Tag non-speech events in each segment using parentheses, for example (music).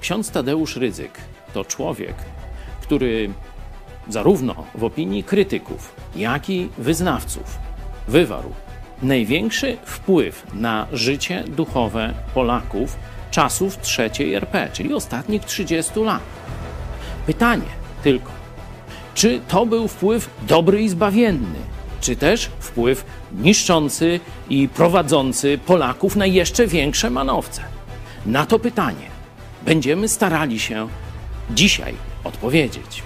Ksiądz Tadeusz Rydzyk to człowiek, który zarówno w opinii krytyków, jak i wyznawców wywarł największy wpływ na życie duchowe Polaków czasów trzeciej RP, czyli ostatnich 30 lat. Pytanie tylko, czy to był wpływ dobry i zbawienny, czy też wpływ niszczący i prowadzący Polaków na jeszcze większe manowce? Na to pytanie będziemy starali się dzisiaj odpowiedzieć.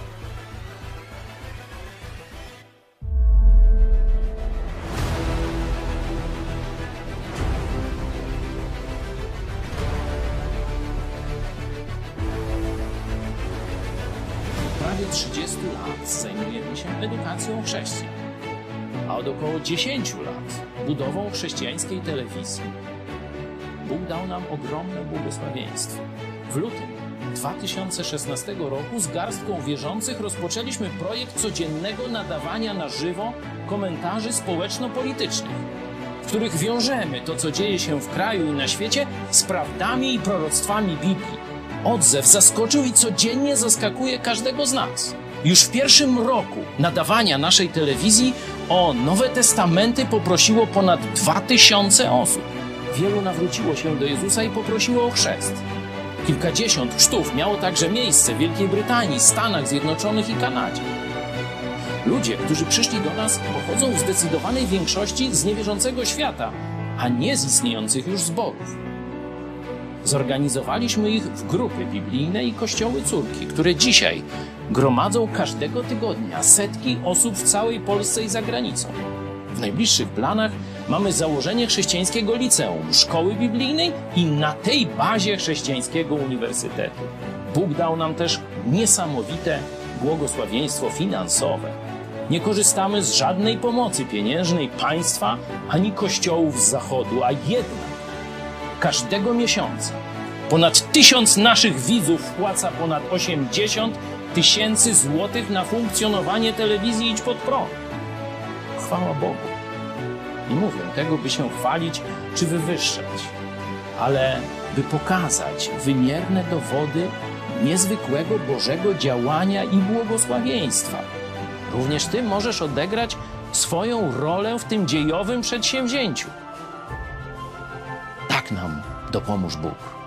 prawie 30 lat zajmujemy się edukacją chrześcijan, a od około 10 lat budową chrześcijańskiej telewizji. Bóg dał nam ogromne błogosławieństwo. W lutym 2016 roku z garstką wierzących rozpoczęliśmy projekt codziennego nadawania na żywo komentarzy społeczno-politycznych, w których wiążemy to, co dzieje się w kraju i na świecie, z prawdami i proroctwami Biblii. Odzew zaskoczył i codziennie zaskakuje każdego z nas. Już w pierwszym roku nadawania naszej telewizji o Nowe Testamenty poprosiło ponad 2000 osób. Wielu nawróciło się do Jezusa i poprosiło o chrzest. Kilkadziesiąt chrztów miało także miejsce w Wielkiej Brytanii, Stanach Zjednoczonych i Kanadzie. Ludzie, którzy przyszli do nas, pochodzą w zdecydowanej większości z niewierzącego świata, a nie z istniejących już zborów. Zorganizowaliśmy ich w grupy biblijne i kościoły córki, które dzisiaj gromadzą każdego tygodnia setki osób w całej Polsce i za granicą. W najbliższych planach mamy założenie chrześcijańskiego liceum, szkoły biblijnej i na tej bazie chrześcijańskiego uniwersytetu. Bóg dał nam też niesamowite błogosławieństwo finansowe. Nie korzystamy z żadnej pomocy pieniężnej państwa ani kościołów z zachodu, a jednak każdego miesiąca ponad tysiąc naszych widzów wpłaca ponad 80 tysięcy złotych na funkcjonowanie telewizji Idź Pod Prąd. Chwała Bogu. Nie mówię tego, by się chwalić czy wywyższać, ale by pokazać wymierne dowody niezwykłego Bożego działania i błogosławieństwa. Również Ty możesz odegrać swoją rolę w tym dziejowym przedsięwzięciu. Tak nam dopomóż Bóg.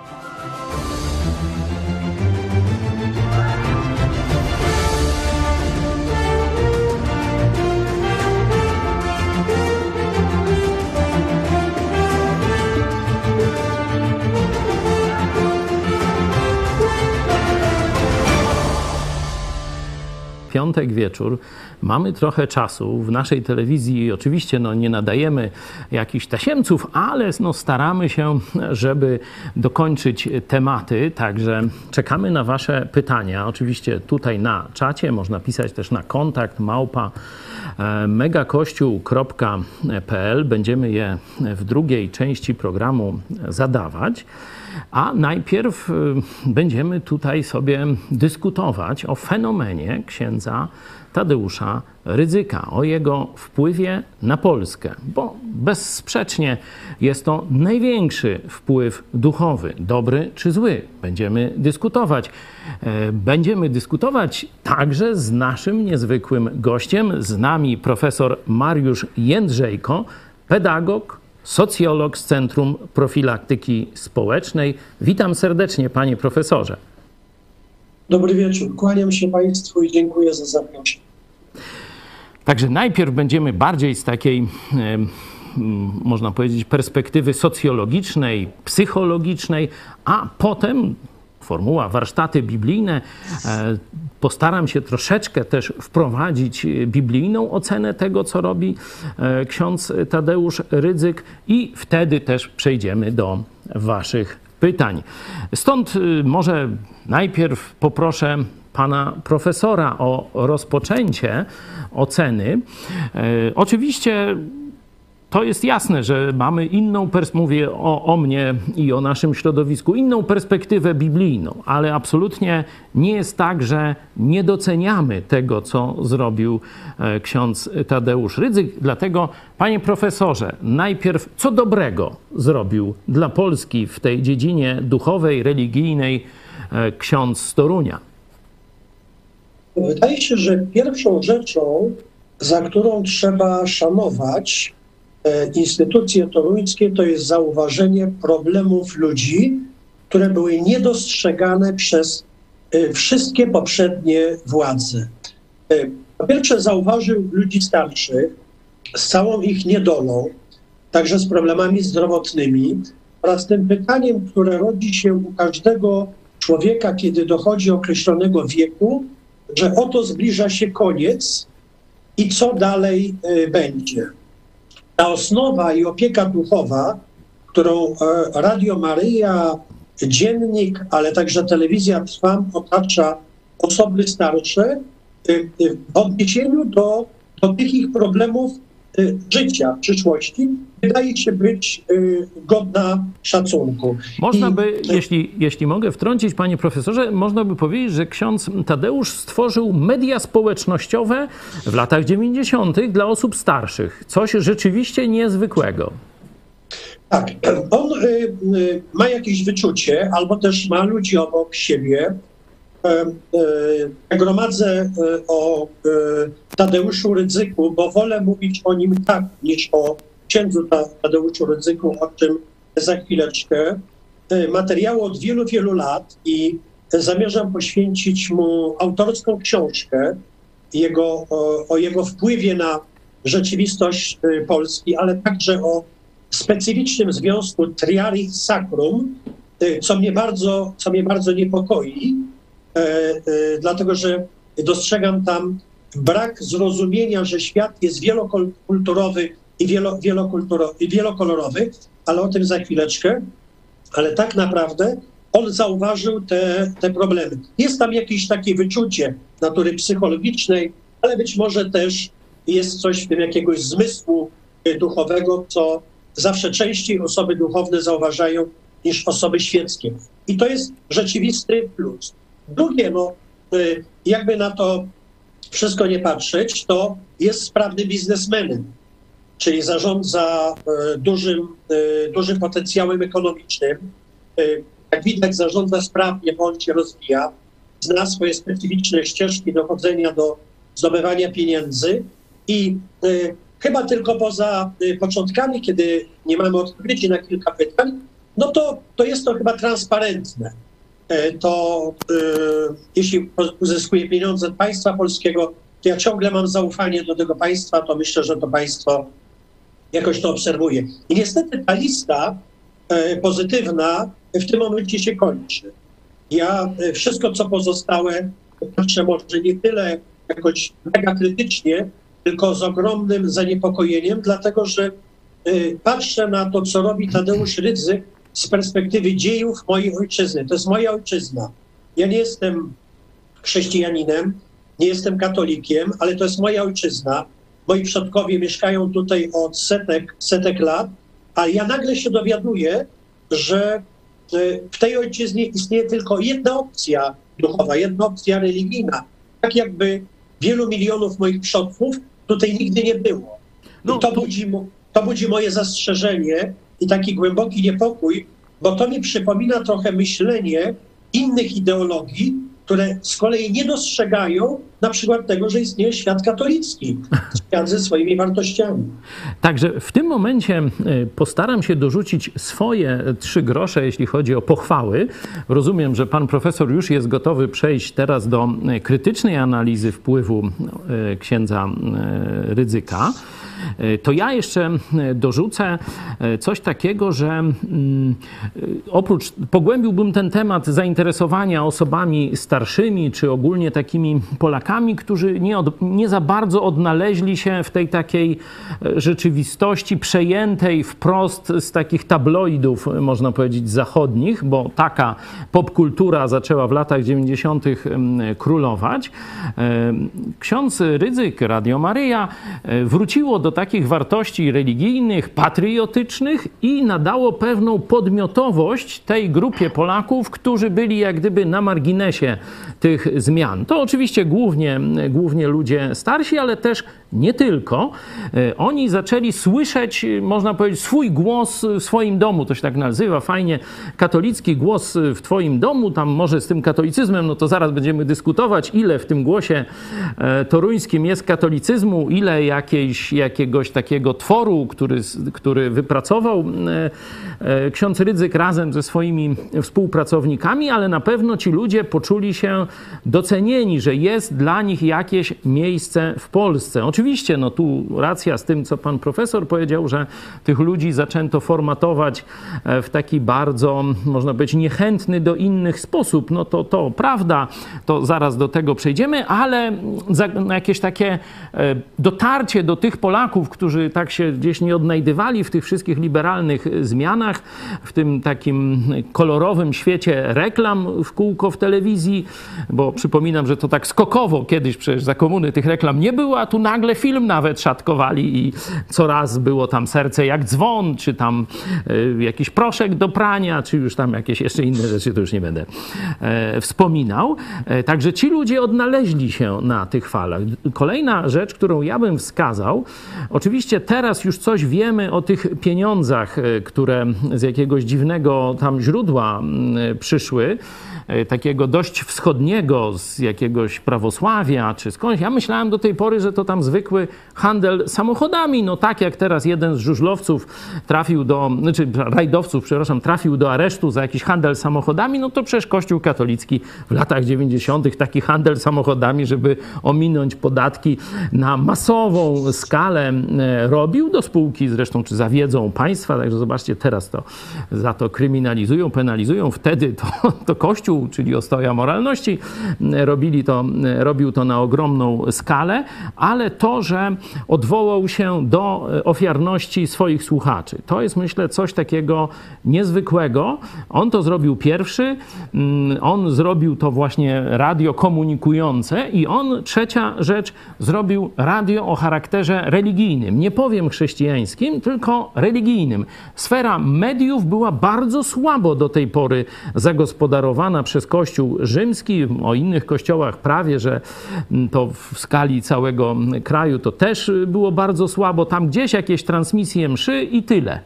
Piątek wieczór, mamy trochę czasu w naszej telewizji. Oczywiście no, nie nadajemy jakichś tasiemców, ale no, staramy się, żeby dokończyć tematy. Także czekamy na Wasze pytania. Oczywiście tutaj na czacie można pisać też na kontakt małpa e, megakościół.pl. Będziemy je w drugiej części programu zadawać. A najpierw y, będziemy tutaj sobie dyskutować o fenomenie księdza Tadeusza Rydzyka, o jego wpływie na Polskę, bo bezsprzecznie jest to największy wpływ duchowy, dobry czy zły. Będziemy dyskutować. E, będziemy dyskutować także z naszym niezwykłym gościem, z nami profesor Mariusz Jędrzejko, pedagog, socjolog z Centrum Profilaktyki Społecznej. Witam serdecznie, panie profesorze. Dobry wieczór. Kłaniam się Państwu i dziękuję za zaproszenie. Także najpierw będziemy bardziej z takiej, można powiedzieć, perspektywy socjologicznej, psychologicznej, a potem formuła warsztaty biblijne. E, postaram się troszeczkę też wprowadzić biblijną ocenę tego, co robi e, ksiądz Tadeusz Rydzyk, i wtedy też przejdziemy do Waszych pytań. Stąd może najpierw poproszę pana profesora o rozpoczęcie oceny. E, oczywiście to jest jasne, że mamy inną, mówię o, o mnie i o naszym środowisku, inną perspektywę biblijną, ale absolutnie nie jest tak, że nie doceniamy tego, co zrobił e, ksiądz Tadeusz Rydzyk. Dlatego, panie profesorze, najpierw co dobrego zrobił dla Polski w tej dziedzinie duchowej, religijnej, ksiądz z Torunia? Wydaje się, że pierwszą rzeczą, za którą trzeba szanować instytucje toruńskie, to jest zauważenie problemów ludzi, które były niedostrzegane przez wszystkie poprzednie władze. Po pierwsze, zauważył ludzi starszych z całą ich niedolą, także z problemami zdrowotnymi oraz tym pytaniem, które rodzi się u każdego człowieka, kiedy dochodzi określonego wieku, że oto zbliża się koniec i co dalej będzie. Ta osnowa i opieka duchowa, którą e, Radio Maryja, dziennik, ale także telewizja Trwam otacza osoby starsze, y, y, w odniesieniu do, do tych ich problemów życia w przyszłości wydaje się być y, godna szacunku. Można by, I... jeśli, jeśli mogę wtrącić, panie profesorze, można by powiedzieć, że ksiądz Tadeusz stworzył media społecznościowe w latach 90. dla osób starszych. Coś rzeczywiście niezwykłego. Tak, (clears throat) on y, ma jakieś wyczucie, albo też ma ludzi obok siebie, E, gromadzę e, o e, Tadeuszu Rydzyku, bo wolę mówić o nim tak, niż o księdzu Tadeuszu Rydzyku, o czym za chwileczkę. Materiału od wielu, wielu lat i zamierzam poświęcić mu autorską książkę jego, o, o jego wpływie na rzeczywistość Polski, ale także o specyficznym związku triari sacrum, co mnie bardzo, co mnie bardzo niepokoi, E, e, dlatego że dostrzegam tam brak zrozumienia, że świat jest wielokulturowy i, wielo, i wielokolorowy, ale o tym za chwileczkę. Ale tak naprawdę on zauważył te, te problemy. Jest tam jakieś takie wyczucie natury psychologicznej, ale być może też jest coś w tym jakiegoś zmysłu duchowego, co zawsze częściej osoby duchowne zauważają niż osoby świeckie. I to jest rzeczywisty plus. Drugie, no, y, jakby na to wszystko nie patrzeć, to jest sprawny biznesmenem, czyli zarządza y, dużym, y, dużym potencjałem ekonomicznym. Jak widać, zarządza sprawnie, bo on się rozwija, zna swoje specyficzne ścieżki dochodzenia do zdobywania pieniędzy i chyba tylko poza początkami, kiedy nie mamy odpowiedzi na kilka pytań, no to, to jest to chyba transparentne. E, to e, jeśli uzyskuję pieniądze państwa polskiego, to ja ciągle mam zaufanie do tego państwa, to myślę, że to państwo jakoś to obserwuje. I niestety ta lista e, pozytywna w tym momencie się kończy. Ja wszystko, co pozostałe, patrzę może nie tyle jakoś mega krytycznie, tylko z ogromnym zaniepokojeniem, dlatego że patrzę na to, co robi Tadeusz Rydzyk z perspektywy dziejów mojej ojczyzny. To jest moja ojczyzna. Ja nie jestem chrześcijaninem, nie jestem katolikiem, ale to jest moja ojczyzna. Moi przodkowie mieszkają tutaj od setek, setek lat, a ja nagle się dowiaduję, że e, w tej ojczyźnie istnieje tylko jedna opcja duchowa, jedna opcja religijna. Tak jakby wielu milionów moich przodków tutaj nigdy nie było. No, to, budzi, to budzi moje zastrzeżenie, i taki głęboki niepokój, bo to mi przypomina trochę myślenie innych ideologii, które z kolei nie dostrzegają na przykład tego, że istnieje świat katolicki, świat ze swoimi wartościami. Także w tym momencie e, postaram się dorzucić swoje trzy grosze, jeśli chodzi o pochwały. Rozumiem, że pan profesor już jest gotowy przejść teraz do e, krytycznej analizy wpływu e, księdza Rydzyka. E, to ja jeszcze e, dorzucę e, coś takiego, że mm, oprócz pogłębiłbym ten temat zainteresowania osobami starszymi, czy ogólnie takimi Polakami, którzy nie, od, nie za bardzo odnaleźli się w tej takiej rzeczywistości przejętej wprost z takich tabloidów, można powiedzieć, zachodnich, bo taka popkultura zaczęła w latach 90. królować. Ksiądz Rydzyk, Radio Maryja, wróciło do do takich wartości religijnych, patriotycznych i nadało pewną podmiotowość tej grupie Polaków, którzy byli jak gdyby na marginesie tych zmian. To oczywiście głównie, głównie ludzie starsi, ale też nie tylko. E, oni zaczęli słyszeć, można powiedzieć, swój głos w swoim domu. To się tak nazywa fajnie. Katolicki głos w Twoim domu. Tam może z tym katolicyzmem, no to zaraz będziemy dyskutować, ile w tym głosie e, toruńskim jest katolicyzmu, ile jakiejś, jakiegoś takiego tworu, który, który wypracował e, ksiądz Rydzyk razem ze swoimi współpracownikami, ale na pewno ci ludzie poczuli się docenieni, że jest dla nich jakieś miejsce w Polsce. Oczywiście, no tu racja z tym, co pan profesor powiedział, że tych ludzi zaczęto formatować e, w taki bardzo, można powiedzieć, niechętny do innych sposób. No to, to prawda, to zaraz do tego przejdziemy, ale jakieś takie e, dotarcie do tych Polaków, którzy tak się gdzieś nie odnajdywali w tych wszystkich liberalnych zmianach, w tym takim kolorowym świecie reklam w kółko w telewizji, bo przypominam, że to tak skokowo kiedyś przecież za komuny tych reklam nie było, a tu nagle film nawet szatkowali i coraz było tam serce jak dzwon, czy tam y, jakiś proszek do prania, czy już tam jakieś jeszcze inne rzeczy, to już nie będę e, wspominał. E, także ci ludzie odnaleźli się na tych falach. Kolejna rzecz, którą ja bym wskazał, oczywiście teraz już coś wiemy o tych pieniądzach, e, które z jakiegoś dziwnego tam źródła przyszły. E, takiego dość wschodniego, z jakiegoś prawosławia czy skądś. Ja myślałem do tej pory, że to tam zwykły handel samochodami. No tak jak teraz jeden z żużlowców trafił do, znaczy rajdowców, przepraszam, trafił do aresztu za jakiś handel samochodami, no to przecież Kościół katolicki w latach 90. taki handel samochodami, żeby ominąć podatki na masową skalę e, robił do spółki zresztą, czy za wiedzą państwa. Także zobaczcie, teraz to za to kryminalizują, penalizują. Wtedy to, to Kościół czyli ostoja moralności, robili to, robił to na ogromną skalę, ale to, że odwołał się do ofiarności swoich słuchaczy, to jest myślę coś takiego niezwykłego. On to zrobił pierwszy, mm, on zrobił to właśnie radio komunikujące i on, trzecia rzecz, zrobił radio o charakterze religijnym. Nie powiem chrześcijańskim, tylko religijnym. Sfera mediów była bardzo słabo do tej pory zagospodarowana przez Kościół rzymski, o innych kościołach prawie, że to w skali całego kraju to też było bardzo słabo. Tam gdzieś jakieś transmisje mszy i tyle.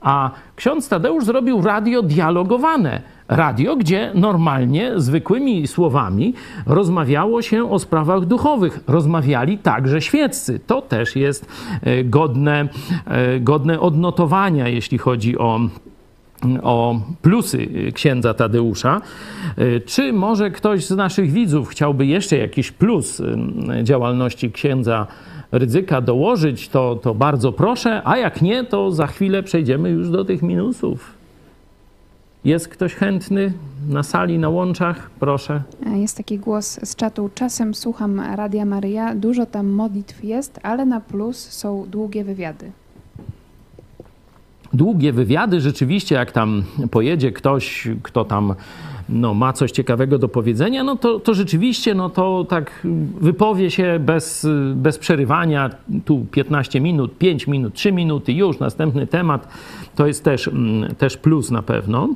A ksiądz Tadeusz zrobił radio dialogowane. Radio, gdzie normalnie, zwykłymi słowami rozmawiało się o sprawach duchowych. Rozmawiali także świeccy. To też jest e, godne, e, godne odnotowania, jeśli chodzi o o plusy księdza Tadeusza. Czy może ktoś z naszych widzów chciałby jeszcze jakiś plus działalności księdza Rydzyka dołożyć, to, to bardzo proszę, a jak nie, to za chwilę przejdziemy już do tych minusów. Jest ktoś chętny na sali, na łączach? Proszę. Jest taki głos z czatu. Czasem słucham Radia Maryja, dużo tam modlitw jest, ale na plus są długie wywiady długie wywiady, rzeczywiście, jak tam pojedzie ktoś, kto tam no, ma coś ciekawego do powiedzenia, no to, to rzeczywiście no to tak wypowie się bez, bez przerywania, tu 15 minut, 5 minut, 3 minuty, już następny temat, to jest też, mm, też plus na pewno.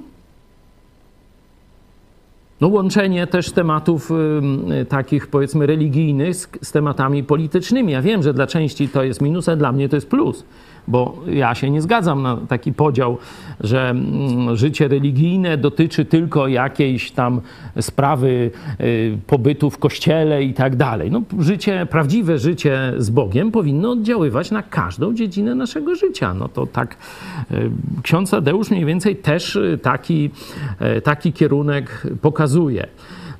No, łączenie też tematów y, takich powiedzmy religijnych z, z, tematami politycznymi. Ja wiem, że dla części to jest minus, a dla mnie to jest plus bo ja się nie zgadzam na taki podział, że mm, życie religijne dotyczy tylko jakiejś tam sprawy y, pobytu w kościele i tak dalej. No, życie, prawdziwe życie z Bogiem powinno oddziaływać na każdą dziedzinę naszego życia. No to tak y, ksiądz Tadeusz mniej więcej też y, taki, taki kierunek pokazuje.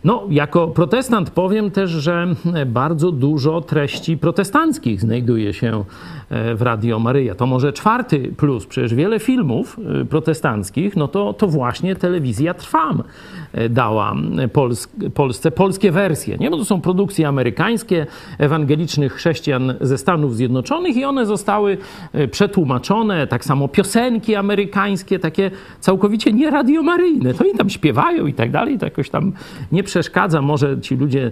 No, jako protestant powiem też, że bardzo dużo treści protestanckich znajduje się e, w Radio Maryja. To może czwarty plus, przecież wiele filmów e, protestanckich, no to, to właśnie telewizja Trwam e, dała Pols Polsce polskie wersje. Nie? Bo to są produkcje amerykańskie, ewangelicznych chrześcijan ze Stanów Zjednoczonych i one zostały przetłumaczone, tak samo piosenki amerykańskie, takie całkowicie nie radiomaryjne. To oni tam śpiewają i tak dalej, to jakoś tam nie przeszkadza. Może ci ludzie,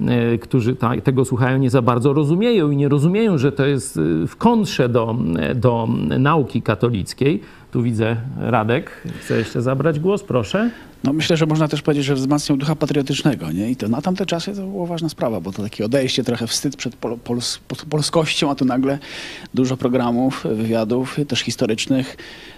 e, którzy tego słuchają, nie za bardzo rozumieją i nie rozumieją, że to jest e, w kontrze do, e, do nauki katolickiej. Tu widzę Radek. Chce jeszcze zabrać głos, proszę. No myślę, że można też powiedzieć, że wzmacniał ducha patriotycznego, nie? I to na tamte czasy to była ważna sprawa, bo to takie odejście, trochę wstyd przed pol pols polskością, a tu nagle dużo programów, wywiadów, też historycznych,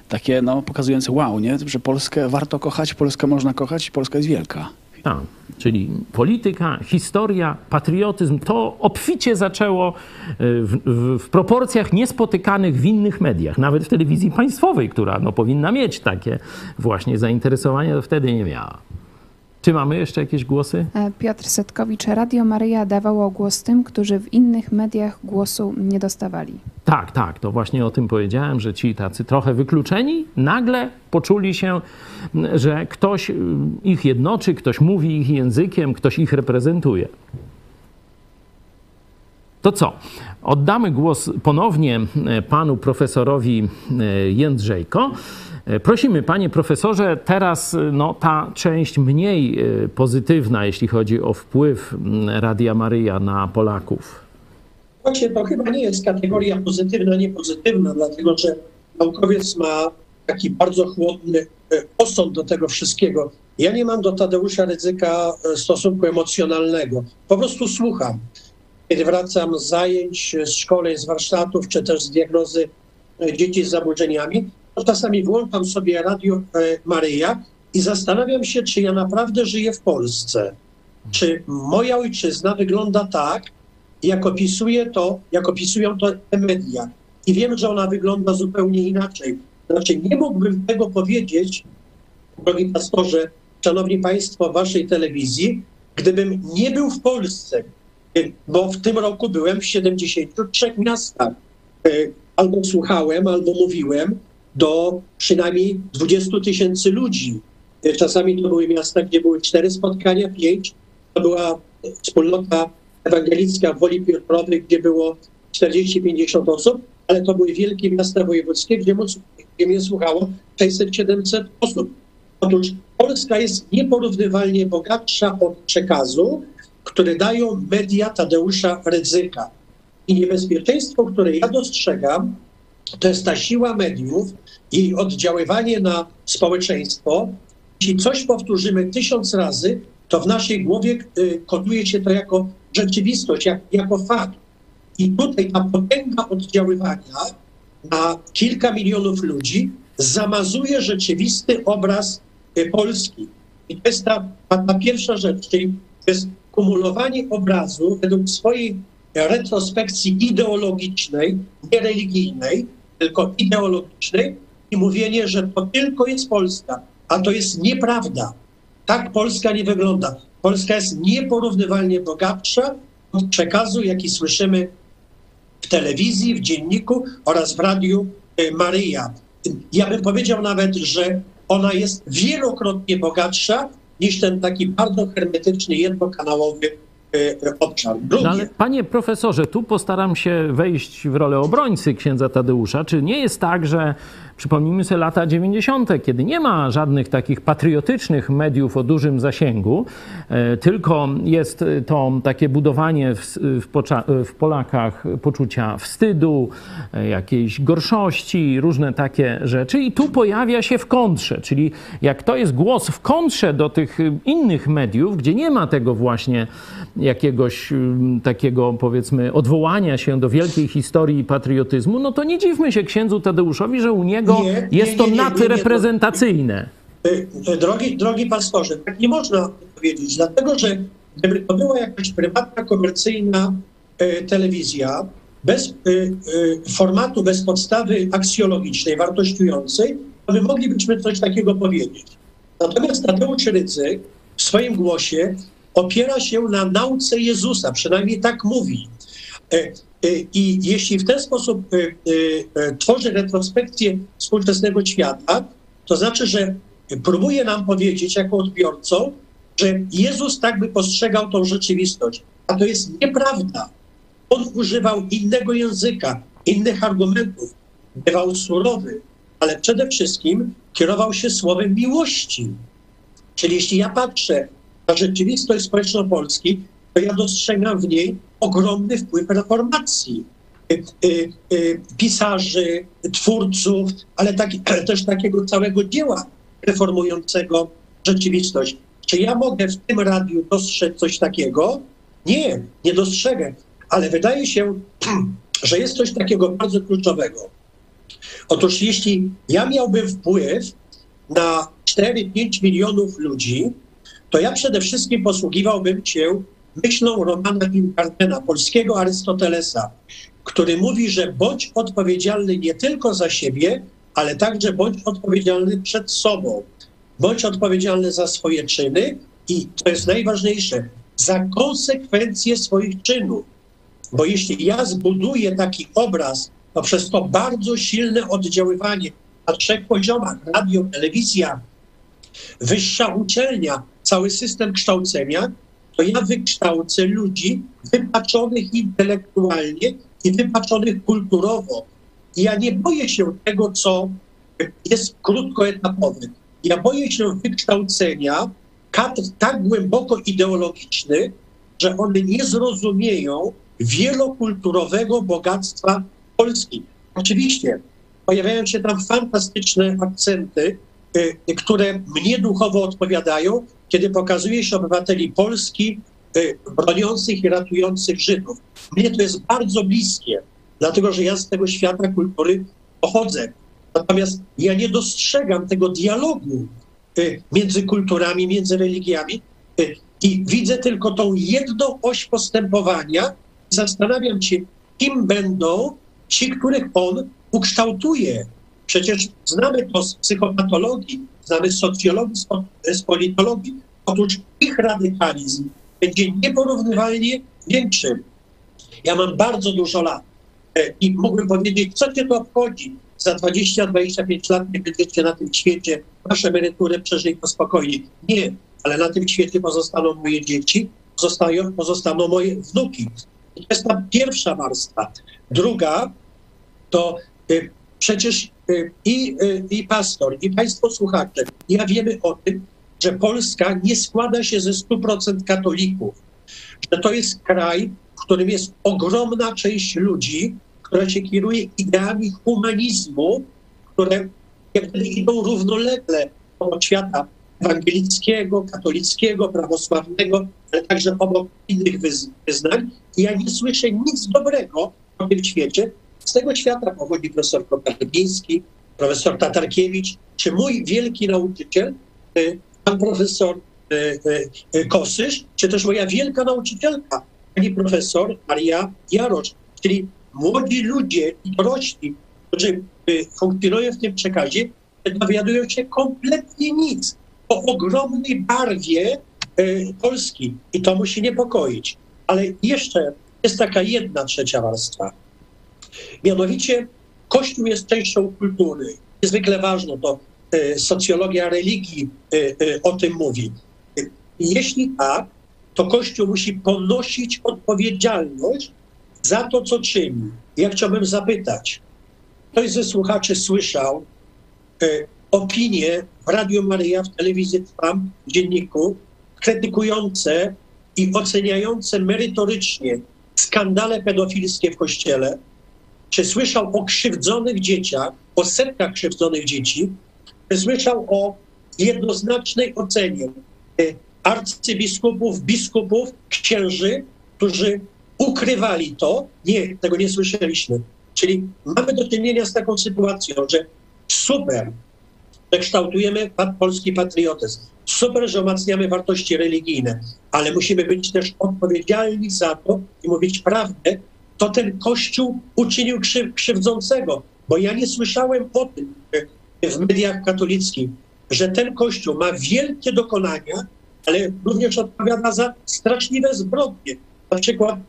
takie no pokazujące wow, nie? Że Polskę warto kochać, Polskę można kochać i Polska jest wielka. Tak, czyli polityka, historia, patriotyzm, to obficie zaczęło e, w, w, w, proporcjach niespotykanych w innych mediach, nawet w telewizji państwowej, która no, powinna mieć takie właśnie zainteresowanie, to wtedy nie miała. Czy mamy jeszcze jakieś głosy? E, Piotr Setkowicz, Radio Maryja dawało głos tym, którzy w innych mediach głosu nie dostawali. Tak, tak, to właśnie o tym powiedziałem, że ci tacy trochę wykluczeni nagle poczuli się, że ktoś ich jednoczy, ktoś mówi ich językiem, ktoś ich reprezentuje. To co? Oddamy głos ponownie e, panu profesorowi e, Jędrzejko. E, prosimy, panie profesorze, teraz no, ta część mniej pozytywna, jeśli chodzi o wpływ Radia Maryja na Polaków. Właśnie to chyba nie jest kategoria pozytywna, niepozytywna, dlatego że naukowiec ma taki bardzo chłodny osąd do tego wszystkiego. Ja nie mam do Tadeusza Ryzyka stosunku emocjonalnego. Po prostu słucham kiedy wracam z zajęć, z szkoleń, z warsztatów, czy też z diagnozy e, dzieci z zaburzeniami, to czasami włączam sobie Radio e, Maryja i zastanawiam się, czy ja naprawdę żyję w Polsce. Czy moja ojczyzna wygląda tak, jak opisuje to, jak opisują to te media. I wiem, że ona wygląda zupełnie inaczej. Znaczy, nie mógłbym tego powiedzieć, drogi pastorze, szanowni państwo, waszej telewizji, gdybym nie był w Polsce, bo w tym roku byłem w 73 miastach. E, albo słuchałem, albo mówiłem do przynajmniej 20 tysięcy ludzi. Czasami to były miasta, gdzie były cztery spotkania, pięć. To była wspólnota ewangelicka w Woli Piotrowej, gdzie było 40-50 osób, ale to były wielkie miasta wojewódzkie, gdzie, gdzie mnie słuchało 600-700 osób. Otóż Polska jest nieporównywalnie bogatsza od przekazu, które dają media Tadeusza Rydzyka. I niebezpieczeństwo, które ja dostrzegam, to jest ta siła mediów, jej oddziaływanie na społeczeństwo. Jeśli coś powtórzymy tysiąc razy, to w naszej głowie y, koduje się to jako rzeczywistość, jak, jako fakt. I tutaj ta potęga oddziaływania na kilka milionów ludzi zamazuje rzeczywisty obraz y, Polski. I to jest ta, ta, ta pierwsza rzecz, czyli to jest kumulowanie obrazu według swojej retrospekcji ideologicznej, nie religijnej, tylko ideologicznej i mówienie, że to tylko jest Polska, a to jest nieprawda. Tak Polska nie wygląda. Polska jest nieporównywalnie bogatsza od przekazu, jaki słyszymy w telewizji, w dzienniku oraz w radiu y, Maryja. Ja bym powiedział nawet, że ona jest wielokrotnie bogatsza niż ten taki bardzo hermetyczny, jednokanałowy obszar. Drugie. No ale panie profesorze, tu postaram się wejść w rolę obrońcy księdza Tadeusza. Czy nie jest tak, że Przypomnijmy sobie lata 90., kiedy nie ma żadnych takich patriotycznych mediów o dużym zasięgu, e, tylko jest to takie budowanie w, w, w Polakach poczucia wstydu, e, jakiejś gorszości, różne takie rzeczy. I tu pojawia się w kontrze, czyli jak to jest głos w kontrze do tych innych mediów, gdzie nie ma tego właśnie jakiegoś takiego, powiedzmy, odwołania się do wielkiej historii patriotyzmu, no to nie dziwmy się księdzu Tadeuszowi, że u niego nie, jest nie, to nadreprezentacyjne. Y, y, drogi, drogi pastorze, tak nie można powiedzieć, dlatego że gdyby to była jakaś prywatna, komercyjna y, telewizja, bez formatu, bez podstawy aksjologicznej, wartościującej, to my moglibyśmy coś takiego powiedzieć. Natomiast Tadeusz Rydzyk w swoim głosie opiera się na nauce Jezusa, przynajmniej tak mówi. Y, I jeśli w ten sposób y, y, tworzy retrospekcję współczesnego świata, to znaczy, że próbuje nam powiedzieć jako odbiorcom, że Jezus tak by postrzegał tą rzeczywistość. A to jest nieprawda. On używał innego języka, innych argumentów, bywał surowy, ale przede wszystkim kierował się słowem miłości. Czyli jeśli ja patrzę na rzeczywistość społeczną Polski, to ja dostrzegam w niej ogromny wpływ reformacji. Y, y, y, pisarzy, twórców, ale, tak, też takiego całego dzieła reformującego rzeczywistość. Czy ja mogę w tym radiu dostrzec coś takiego? Nie, nie dostrzegę, ale wydaje się, (clears throat) że jest coś takiego bardzo kluczowego. Otóż jeśli ja miałbym wpływ na 4-5 milionów ludzi, to ja przede wszystkim posługiwałbym się myślą Romana Incarnena, polskiego Arystotelesa, który mówi, że bądź odpowiedzialny nie tylko za siebie, ale także bądź odpowiedzialny przed sobą. Bądź odpowiedzialny za swoje czyny i, to jest najważniejsze, za konsekwencje swoich czynów. Bo jeśli ja zbuduję taki obraz poprzez to bardzo silne oddziaływanie na trzech poziomach, radio, telewizja, wyższa uczelnia, cały system kształcenia, to ja wykształcę ludzi wypaczonych intelektualnie i wypaczonych kulturowo. I ja nie boję się tego, co jest krótkoetapowe. Ja boję się wykształcenia kadr tak głęboko ideologicznych, że one nie zrozumieją wielokulturowego bogactwa Polski. Oczywiście pojawiają się tam fantastyczne akcenty, y, które mnie duchowo odpowiadają, kiedy pokazuje się obywateli Polski y, broniących i ratujących Żydów. Mnie to jest bardzo bliskie, dlatego że ja z tego świata kultury pochodzę. Natomiast ja nie dostrzegam tego dialogu y, między kulturami, między religiami i widzę tylko tą jedną oś postępowania. Zastanawiam się, kim będą ci, których on ukształtuje. Przecież znamy to z psychopatologii, znamy z socjologii, z politologii. Otóż ich radykalizm będzie nieporównywalnie większy. Ja mam bardzo dużo lat e, i mógłbym powiedzieć, co cię to obchodzi? Za 20-25 lat nie będziecie na tym świecie, wasze emerytury przeżyli to spokojnie. Nie, ale na tym świecie pozostaną moje dzieci, pozostają, pozostaną moje wnuki. To jest ta pierwsza warstwa. Druga to y, przecież i, y, i pastor, i państwo słuchacze, ja wiemy o tym, że Polska nie składa się ze 100% katolików, że to jest kraj, w którym jest ogromna część ludzi, która się kieruje ideami humanizmu, które idą równolegle od świata ewangelickiego, katolickiego, prawosławnego, ale także obok innych wyznań. I ja nie słyszę nic dobrego o tym świecie, z tego świata pochodzi profesor Koperniński, profesor Tatarkiewicz, czy mój wielki nauczyciel, y, pan profesor y, y, Kosysz, czy też moja wielka nauczycielka, pani profesor Maria Jarosz, czyli młodzi ludzie i dorośli, którzy funkcjonują w tym przekazie, dowiadują się kompletnie nic o ogromnej barwie Polski i to musi niepokoić. Ale jeszcze jest taka jedna trzecia warstwa. Mianowicie Kościół jest częścią kultury. Niezwykle ważne, to e, socjologia religii e, e, o tym mówi. Jeśli tak, to Kościół musi ponosić odpowiedzialność za to, co czyni. Ja chciałbym zapytać, ktoś ze słuchaczy słyszał opinie w Radio Maryja, w telewizji Trwam, w dzienniku, krytykujące i oceniające merytorycznie skandale pedofilskie w Kościele, czy słyszał o krzywdzonych dzieciach, o setkach krzywdzonych dzieci, czy słyszał o jednoznacznej ocenie e, arcybiskupów, biskupów, księży, którzy ukrywali to. Nie, tego nie słyszeliśmy. Czyli mamy do czynienia z taką sytuacją, że super, że kształtujemy polski patriotyzm, super, że umacniamy wartości religijne, ale musimy być też odpowiedzialni za to i mówić prawdę, to ten Kościół uczynił krzywdzącego, bo ja nie słyszałem o tym w mediach katolickich, że ten Kościół ma wielkie dokonania, ale również odpowiada za straszliwe zbrodnie. Na przykład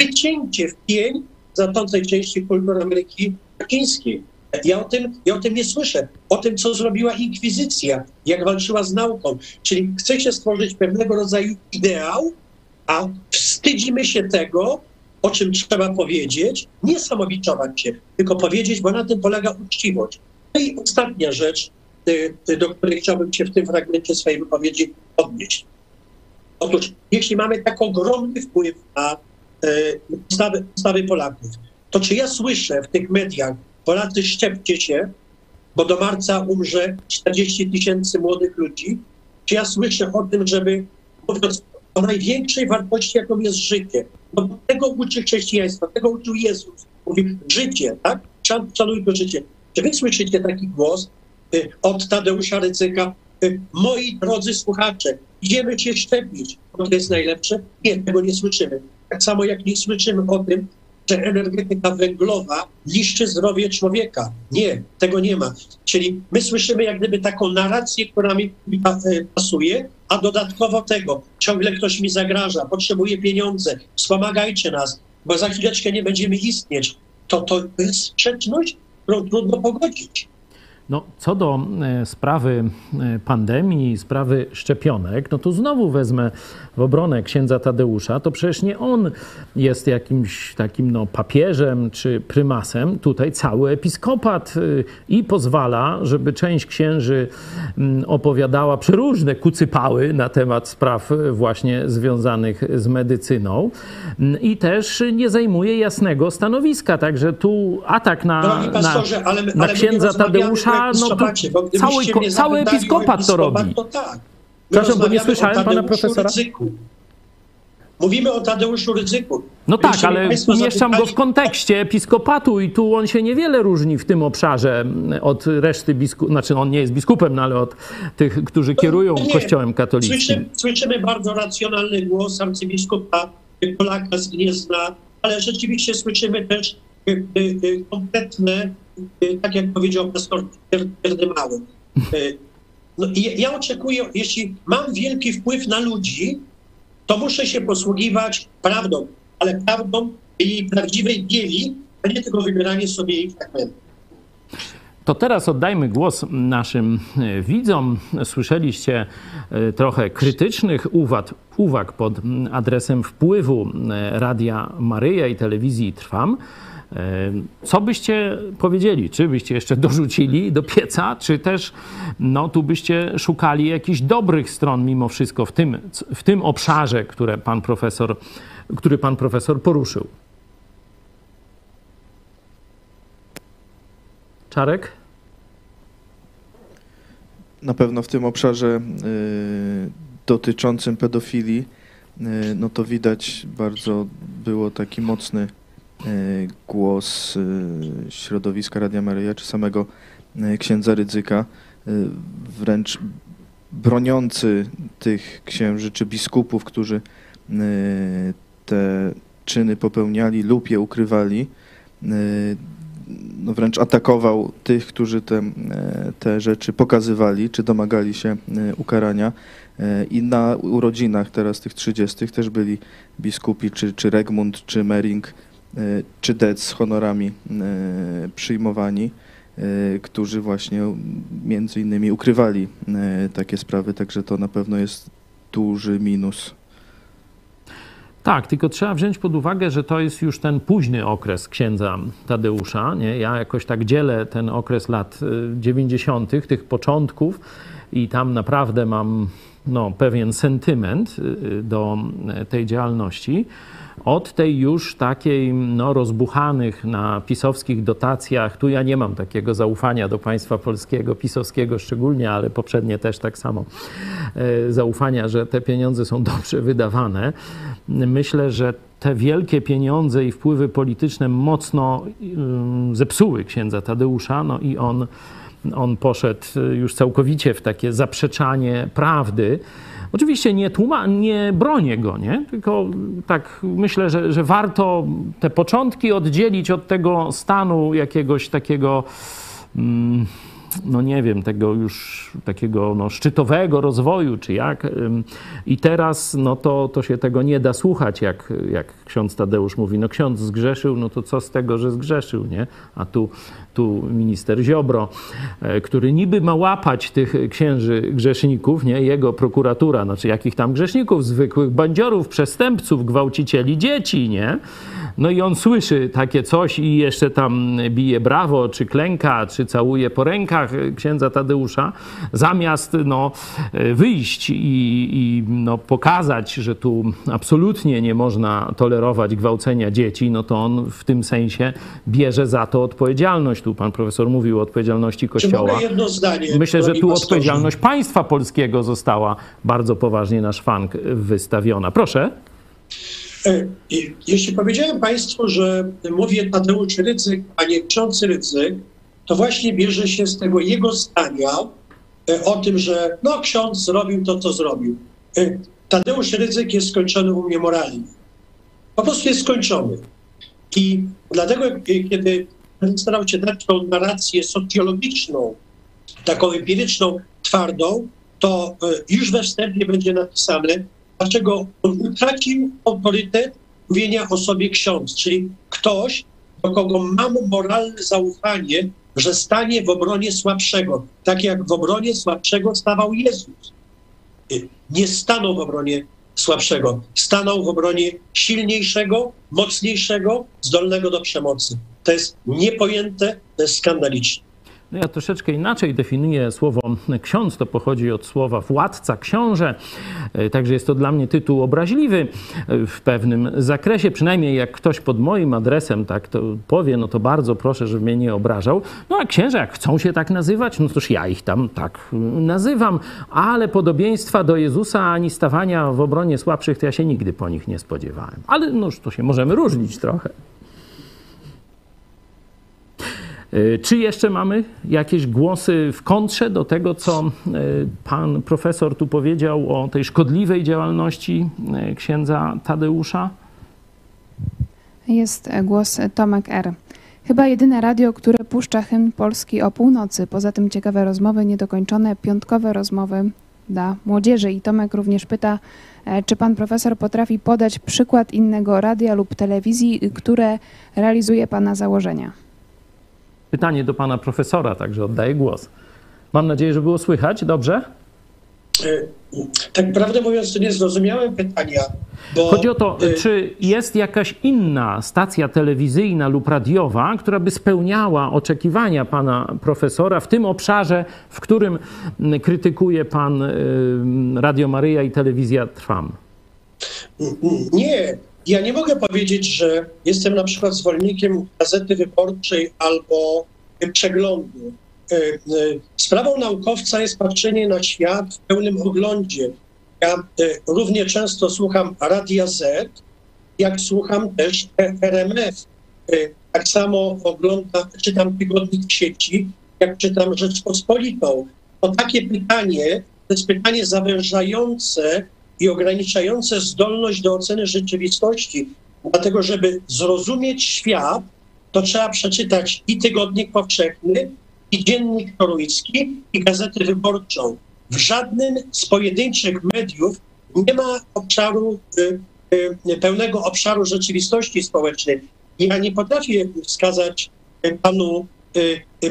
wycięcie w pień znaczącej części kultury Ameryki Łacińskiej. Ja o, tym, ja o tym nie słyszę. O tym, co zrobiła inkwizycja, jak walczyła z nauką. Czyli chce się stworzyć pewnego rodzaju ideał, a wstydzimy się tego, o czym trzeba powiedzieć, nie samobiczować się, tylko powiedzieć, bo na tym polega uczciwość. No i ostatnia rzecz, y, y, do której chciałbym się w tym fragmencie swojej wypowiedzi odnieść. Otóż, jeśli mamy tak ogromny wpływ na y, ustawy, ustawy Polaków, to czy ja słyszę w tych mediach, Polacy szczepcie się, bo do marca umrze 40 tysięcy młodych ludzi, czy ja słyszę o tym, żeby mówiąc o największej wartości, jaką jest życie. No bo tego uczy chrześcijaństwo, tego uczył Jezus. Mówi życie, tak? Szan- Szanuj to życie. Czy wy słyszycie taki głos y, od Tadeusza Rycyka? Y, moi drodzy słuchacze, idziemy się szczepić, bo to jest najlepsze? Nie, tego nie słyszymy. Tak samo jak nie słyszymy o tym, że energetyka węglowa niszczy zdrowie człowieka. Nie, tego nie ma. Czyli my słyszymy jak gdyby taką narrację, która mi e, pasuje, a dodatkowo tego, ciągle ktoś mi zagraża, potrzebuje pieniądze, wspomagajcie nas, bo za chwileczkę nie będziemy istnieć. To to jest sprzeczność, którą trudno pogodzić. No, co do e, sprawy e, pandemii, sprawy szczepionek, no to znowu wezmę w obronę księdza Tadeusza. To przecież nie on jest jakimś takim no, papieżem czy prymasem. Tutaj cały episkopat y, i pozwala, żeby część księży mm, opowiadała przeróżne kucypały na temat spraw właśnie związanych z medycyną Mm, i też nie zajmuje jasnego stanowiska. Także tu atak na, na, ale, na ale księdza Tadeusza, no episkopacie, cały, cały zapytali episkopat to robi. To tak. Przepraszam, bo nie słyszałem pana profesora. Rydzyku. Mówimy o Tadeuszu Rydzyku. No tak, ale umieszczam go w zapytali- kontekście episkopatu i tu on się niewiele różni w tym obszarze mm, od reszty biskupów, znaczy on nie jest biskupem, no ale od tych, którzy kierują Nie, kościołem katolickim. Słyszymy, słyszymy bardzo racjonalny głos arcybiskupa Polaka z Gniezna, ale rzeczywiście słyszymy też konkretne, y, tak jak powiedział pastor Pierdy Mały. Y, No, i ja oczekuję, jeśli mam wielki wpływ na ludzi, to muszę się posługiwać prawdą, ale prawdą jej prawdziwej bieli, a nie tylko wybieranie sobie jej fragmentów. To teraz oddajmy głos naszym widzom. Słyszeliście trochę krytycznych uwag, uwag pod adresem wpływu Radia Maryja i telewizji Trwam. Co byście powiedzieli? Czy byście jeszcze (laughs) dorzucili do pieca, czy też no, tu byście szukali jakichś dobrych stron mimo wszystko w tym, w tym obszarze, które pan profesor, który pan profesor poruszył? Czarek? Na pewno w tym obszarze y, dotyczącym pedofilii, y, no to widać bardzo było taki mocny głos y, środowiska Radia Maryja czy samego y, księdza Rydzyka, wręcz broniący tych księży czy biskupów, którzy te czyny popełniali lub je ukrywali. no wręcz atakował tych, którzy te, e, te rzeczy pokazywali, czy domagali się e, ukarania. E, I na urodzinach teraz tych 30 też byli biskupi, czy, czy Regmund, czy Mering, e, czy Dec z honorami e, przyjmowani, e, którzy właśnie między innymi ukrywali takie sprawy, także to na pewno jest duży minus. Tak, tylko trzeba wziąć pod uwagę, że to jest już ten późny okres księdza Tadeusza. Nie? Ja jakoś tak dzielę ten okres lat y, 90., tych początków, i tam naprawdę mam no, pewien sentyment y, do y, tej działalności. Od tej już takiej no, rozbuchanych na pisowskich dotacjach, tu ja nie mam takiego zaufania do państwa polskiego, pisowskiego szczególnie, ale poprzednie też tak samo, zaufania, że te pieniądze są dobrze wydawane. Myślę, że te wielkie pieniądze i wpływy polityczne mocno zepsuły księdza Tadeusza, no i on, on poszedł y, już całkowicie w takie zaprzeczanie prawdy. Oczywiście nie, tłuma, nie bronię go, nie? tylko tak myślę, że, że warto te początki oddzielić od tego stanu jakiegoś takiego, mm, no nie wiem, tego już takiego no, szczytowego rozwoju, czy jak. I teraz no to, to się tego nie da słuchać, jak, jak ksiądz Tadeusz mówi, no ksiądz zgrzeszył, no to co z tego, że zgrzeszył, nie? A tu, tu minister Ziobro, e, który niby ma łapać tych księży grzeszników, nie? Jego prokuratura, znaczy jakich tam grzeszników, zwykłych bandziorów, przestępców, gwałcicieli dzieci, nie? No i on słyszy takie coś i jeszcze tam bije brawo, czy klęka, czy całuje po rękach księdza Tadeusza, zamiast no, wyjść i, i no, pokazać, że tu absolutnie nie można tolerować gwałcenia dzieci, no to on w tym sensie bierze za to odpowiedzialność. Tu pan profesor mówił o odpowiedzialności Kościoła. Czy mogę jedno zdanie? Myślę, że tu pastorze? odpowiedzialność państwa polskiego została bardzo poważnie na szwank wystawiona. Proszę. E, Jeśli powiedziałem Państwu, że mówię Tadeusz Rydzyk, a nie ksiądz Rydzyk, to właśnie bierze się z tego jego zdania e, o tym, że no ksiądz zrobił to, co zrobił. E, Tadeusz Rydzyk jest skończony u mnie moralnie. Po prostu jest skończony. I dlatego, kiedy starał się dać tą narrację socjologiczną, taką empiryczną, twardą, to e, już we wstępie będzie napisane, dlaczego on utracił autorytet mówienia o sobie ksiądz, czyli ktoś, do kogo mam moralne zaufanie, że stanie w obronie słabszego, tak jak w obronie słabszego stawał Jezus. Y, Nie stanął w obronie słabszego, stanął w obronie silniejszego, mocniejszego, zdolnego do przemocy. To jest niepojęte, to jest skandaliczne. No ja troszeczkę inaczej definiuję słowo ksiądz. To pochodzi od słowa władca, książę. E, Także jest to dla mnie tytuł obraźliwy e, w pewnym zakresie. Przynajmniej jak ktoś pod moim adresem tak to powie, no to bardzo proszę, żeby mnie nie obrażał. No a księża, jak chcą się tak nazywać, no toż ja ich tam tak mm, nazywam. Ale podobieństwa do Jezusa ani stawania w obronie słabszych, to ja się nigdy po nich nie spodziewałem. Ale noż to się możemy różnić trochę. Y, Czy jeszcze mamy jakieś głosy w kontrze do tego, co y, pan profesor tu powiedział o tej szkodliwej działalności y, księdza Tadeusza? Jest głos Tomek R. Chyba jedyne radio, które puszcza hymn polski o północy. Poza tym ciekawe rozmowy, niedokończone, piątkowe rozmowy dla młodzieży. I Tomek również pyta, e, czy pan profesor potrafi podać przykład innego radia lub telewizji, y, które realizuje pana założenia? Pytanie do pana profesora, także oddaję głos. Mam nadzieję, że było słychać dobrze. E, Tak prawdę mówiąc, to nie zrozumiałem pytania, bo... Chodzi o to, e, czy jest jakaś inna stacja telewizyjna lub radiowa, która by spełniała oczekiwania pana profesora w tym obszarze, w którym krytykuje pan y, Radio Maryja i telewizja Trwam? Nie, ja nie mogę powiedzieć, że jestem na przykład zwolennikiem gazety wyborczej albo przeglądu. E, e, Sprawą naukowca jest patrzenie na świat w pełnym oglądzie. Ja e, równie często słucham Radia Z, jak słucham też RMF. E, Tak samo oglądam, czytam tygodnik w sieci, jak czytam Rzeczpospolitą. To takie pytanie, to jest pytanie zawężające i ograniczające zdolność do oceny rzeczywistości. Dlatego, żeby zrozumieć świat, to trzeba przeczytać i Tygodnik Powszechny, i Dziennik Toruński, i Gazetę Wyborczą. W żadnym z pojedynczych mediów nie ma obszaru, y, y, pełnego obszaru rzeczywistości społecznej. Ja nie potrafię wskazać y, panu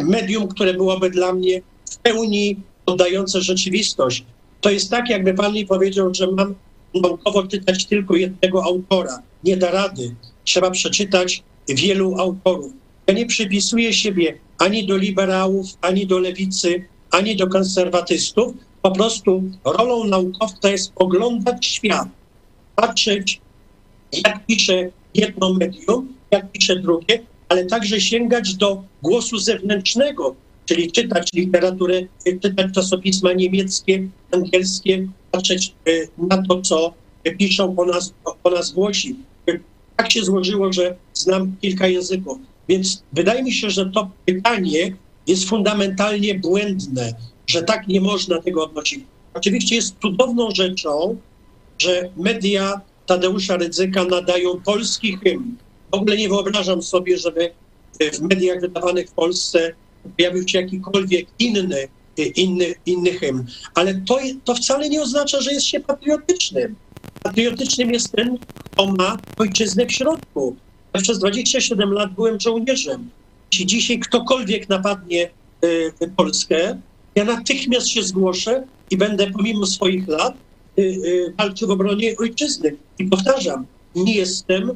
medium, które byłoby dla mnie w pełni oddające rzeczywistość. To jest tak, jakby pan mi powiedział, że mam naukowo czytać tylko jednego autora. Nie da rady. Trzeba przeczytać wielu autorów. Ja nie przypisuję siebie ani do liberałów, ani do lewicy, ani do konserwatystów. Po prostu rolą naukowca jest oglądać świat, patrzeć, jak pisze jedno medium, jak pisze drugie, ale także sięgać do głosu zewnętrznego, czyli czytać literaturę, czytać czasopisma niemieckie, angielskie, patrzeć y, na to, co piszą o nas, o nas Włosi. Tak się złożyło, że znam kilka języków. Więc wydaje mi się, że to pytanie jest fundamentalnie błędne, że tak nie można tego odnosić. Oczywiście jest cudowną rzeczą, że media Tadeusza Rydzyka nadają polski hymn. W ogóle nie wyobrażam sobie, żeby w mediach wydawanych w Polsce pojawił się jakikolwiek inny, inny, inny hymn. Ale to, to wcale nie oznacza, że jest się patriotycznym. Patriotycznym jest ten, kto ma ojczyznę w środku. Ja przez 27 lat byłem żołnierzem. Jeśli dzisiaj ktokolwiek napadnie y, Polskę, ja natychmiast się zgłoszę i będę pomimo swoich lat y, y, walczył w obronie ojczyzny. I powtarzam, nie jestem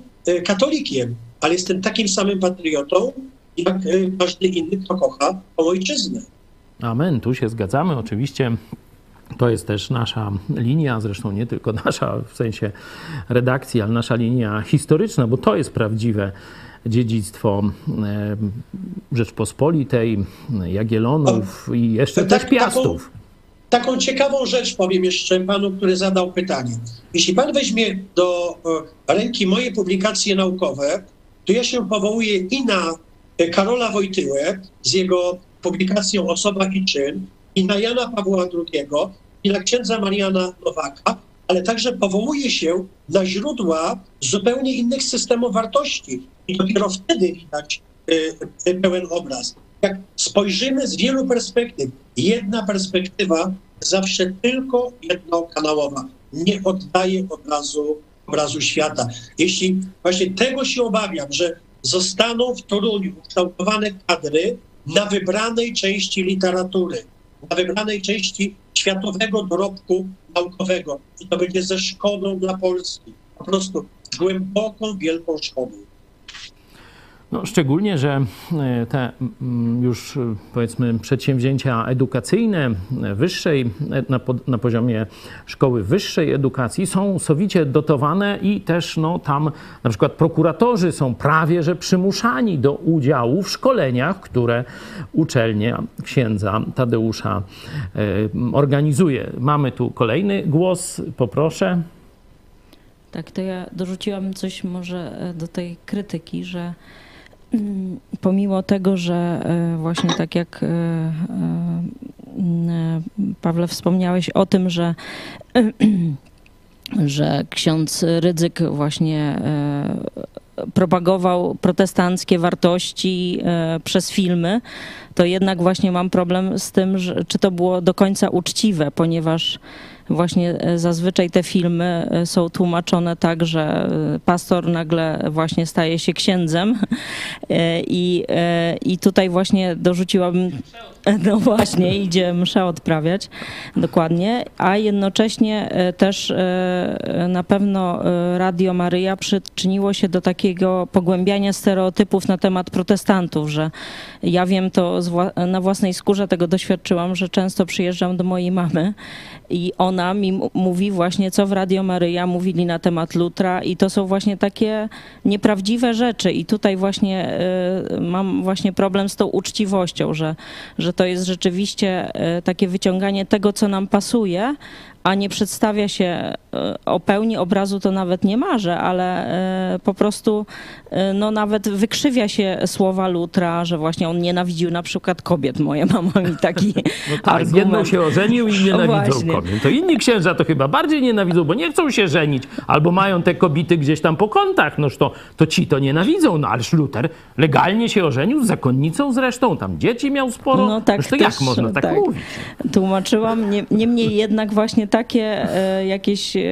katolikiem, ale jestem takim samym patriotą, jak każdy inny, kto kocha ojczyznę. Amen, tu się zgadzamy. Oczywiście to jest też nasza linia, zresztą nie tylko (laughs) nasza w sensie redakcji, ale nasza linia historyczna, bo to jest prawdziwe dziedzictwo e, Rzeczpospolitej, Jagiellonów i jeszcze tak, też Piastów. Taką, taką ciekawą rzecz powiem jeszcze panu, który zadał pytanie. Jeśli pan weźmie do e, ręki moje publikacje naukowe, to ja się powołuję i na Karola Wojtyłę z jego publikacją Osoba i czyn, i na Jana Pawła II, i na księdza Mariana Nowaka, ale także powołuje się na źródła zupełnie innych systemów wartości. I dopiero wtedy widać y, y, pełen obraz. Jak spojrzymy z wielu perspektyw, jedna perspektywa zawsze tylko jednokanałowa, nie oddaje obrazu, obrazu świata. Jeśli właśnie tego się obawiam, że zostaną w Toruniu ukształtowane kadry na wybranej części literatury, na wybranej części światowego dorobku naukowego. I to będzie ze szkodą dla Polski. Po prostu głęboką, wielką szkodą. No, szczególnie, że e, te już powiedzmy przedsięwzięcia edukacyjne wyższej, e, na, na, poziomie szkoły wyższej edukacji są sowicie dotowane i też no, tam na przykład prokuratorzy są prawie że przymuszani do udziału w szkoleniach, które uczelnia księdza Tadeusza e, organizuje. Mamy tu kolejny głos, poproszę. Tak, to ja dorzuciłam coś może do tej krytyki, że pomimo tego, że e, właśnie tak jak e, e, Pawle wspomniałeś o tym, że (clears throat) że ksiądz Rydzyk właśnie propagował protestanckie wartości przez filmy, to jednak właśnie mam problem z tym, że, czy to było do końca uczciwe, ponieważ właśnie e, zazwyczaj te filmy e, są tłumaczone tak, że e, pastor nagle właśnie staje się księdzem. (laughs) I, i tutaj właśnie dorzuciłabym, (laughs) no właśnie, idzie mszę odprawiać, dokładnie, a jednocześnie też na pewno Radio Maryja przyczyniło się do takiego pogłębiania stereotypów na temat protestantów, że ja wiem to na własnej skórze tego doświadczyłam, że często przyjeżdżam do mojej mamy i ona mi mówi właśnie, co w Radio Maryja mówili na temat Lutra i to są właśnie takie nieprawdziwe rzeczy. I tutaj właśnie mam właśnie problem z tą uczciwością, że, że to jest rzeczywiście y, takie wyciąganie tego, co nam pasuje, a nie przedstawia się e, o pełni obrazu, to nawet nie marzę, ale e, po prostu e, no nawet wykrzywia się słowa Lutra, że właśnie on nienawidził na przykład kobiet. Moja mama mi taki (laughs) no tak, argument. jedną się ożenił i nienawidzą kobiet. To inni księża to chyba bardziej nienawidzą, bo nie chcą się żenić, albo mają te kobiety gdzieś tam po kątach. Noż to, to ci to nienawidzą. No ależ Luter legalnie się ożenił z zakonnicą zresztą, tam dzieci miał sporo. No tak, Noż to też, jak można tak, tak, mówić? Tłumaczyłam, niemniej jednak właśnie takie e, jakieś e,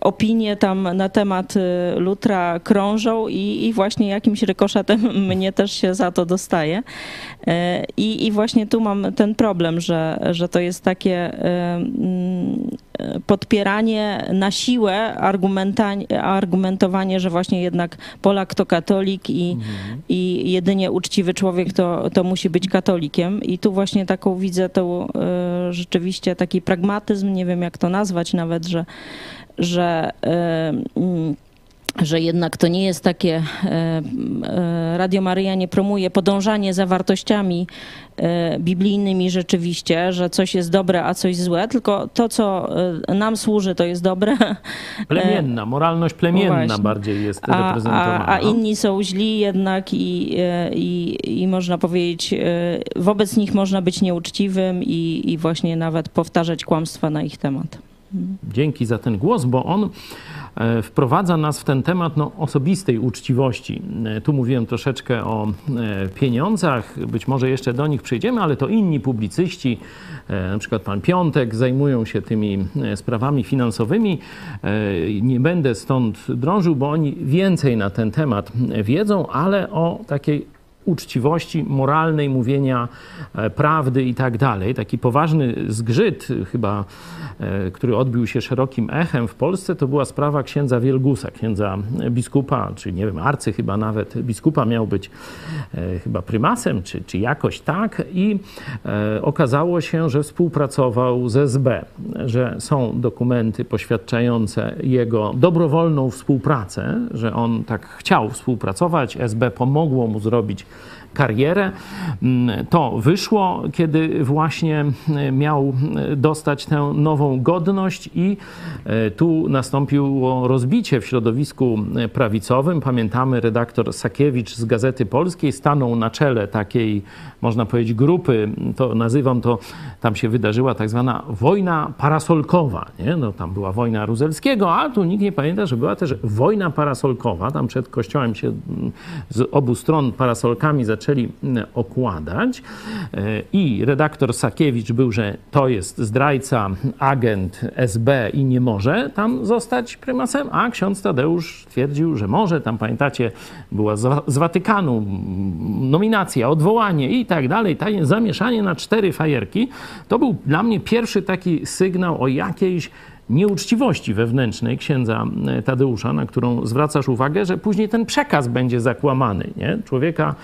opinie tam na temat e, Lutra krążą i, i właśnie jakimś rykoszetem (laughs) mnie też się za to dostaje. I, I właśnie tu mam ten problem, że, że to jest takie podpieranie na siłę, argumentowanie, że właśnie jednak Polak to katolik i, mhm. i jedynie uczciwy człowiek to, to musi być katolikiem. I tu właśnie taką widzę tą rzeczywiście taki pragmatyzm, nie wiem jak to nazwać nawet, że, że mm, że jednak to nie jest takie, e, e, Radio Maryja nie promuje podążanie za wartościami e, biblijnymi rzeczywiście, że coś jest dobre, a coś złe, tylko to, co nam służy, to jest dobre. (laughs) Plemienna, moralność plemienna no bardziej jest reprezentowana. A, a, inni są źli jednak i, i, i można powiedzieć, wobec nich można być nieuczciwym i, i właśnie nawet powtarzać kłamstwa na ich temat. Dzięki za ten głos, bo on E, wprowadza nas w ten temat no, osobistej uczciwości. E, tu mówiłem troszeczkę o e, pieniądzach, być może jeszcze do nich przejdziemy, ale to inni publicyści, na przykład pan Piątek, zajmują się tymi sprawami finansowymi. Nie będę stąd drążył, bo oni więcej na ten temat wiedzą, ale o takiej uczciwości moralnej, mówienia e, prawdy i tak dalej. Taki poważny zgrzyt chyba, e, który odbił się szerokim echem w Polsce, to była sprawa księdza Wielgusa, księdza biskupa, czy nie wiem, arcy chyba nawet biskupa miał być e, chyba prymasem, czy, czy jakoś tak. I okazało się, że współpracował z SB, że są dokumenty poświadczające jego dobrowolną współpracę, że on tak chciał współpracować, SB pomogło mu zrobić karierę. Mm, to wyszło, kiedy właśnie e, miał e, dostać tę nową godność, i e, tu nastąpiło rozbicie w środowisku prawicowym. Pamiętamy, redaktor Sakiewicz z Gazety Polskiej stanął na czele takiej, można powiedzieć, grupy. To nazywam to, tam się wydarzyła tak zwana wojna parasolkowa. Nie? No, tam była wojna Ruzelskiego, a tu nikt nie pamięta, że była też wojna parasolkowa. Tam przed kościołem się mm, z obu stron parasolkami zaczęli mm, okładać. E, I redaktor Sakiewicz był, że to jest zdrajca, agent SB i nie może tam zostać prymasem, a ksiądz Tadeusz twierdził, że może. Tam pamiętacie, była z Watykanu nominacja, odwołanie i tak dalej. Zamieszanie na cztery fajerki. To był dla mnie pierwszy taki sygnał o jakiejś nieuczciwości wewnętrznej księdza Tadeusza, na którą zwracasz uwagę, że później ten przekaz będzie zakłamany. Nie? Człowieka,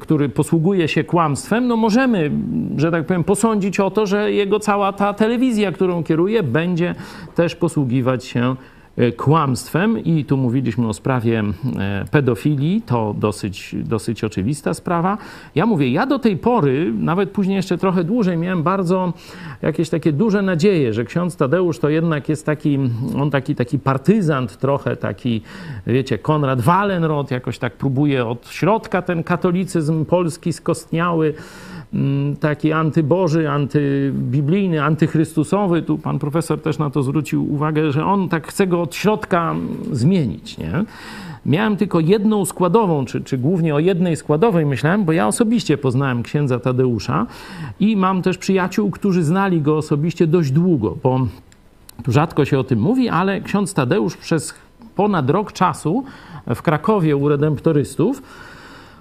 który posługuje się kłamstwem, no możemy, że tak powiem, posądzić o to, że jego cała ta telewizja, którą kieruje, będzie też posługiwać się kłamstwem i tu mówiliśmy o sprawie e, pedofilii, to dosyć, dosyć oczywista sprawa. Ja mówię, ja do tej pory, nawet później jeszcze trochę dłużej, miałem bardzo jakieś takie duże nadzieje, że ksiądz Tadeusz to jednak jest taki, on taki, taki partyzant trochę, taki, wiecie, Konrad Wallenrod jakoś tak próbuje od środka ten katolicyzm polski skostniały, taki antyboży, antybiblijny, antychrystusowy. Tu pan profesor też na to zwrócił uwagę, że on tak chce go od środka zmienić. Nie? Miałem tylko jedną składową, czy, czy głównie o jednej składowej myślałem, bo ja osobiście poznałem księdza Tadeusza i mam też przyjaciół, którzy znali go osobiście dość długo, bo tu rzadko się o tym mówi, ale ksiądz Tadeusz przez ponad rok czasu w Krakowie u redemptorystów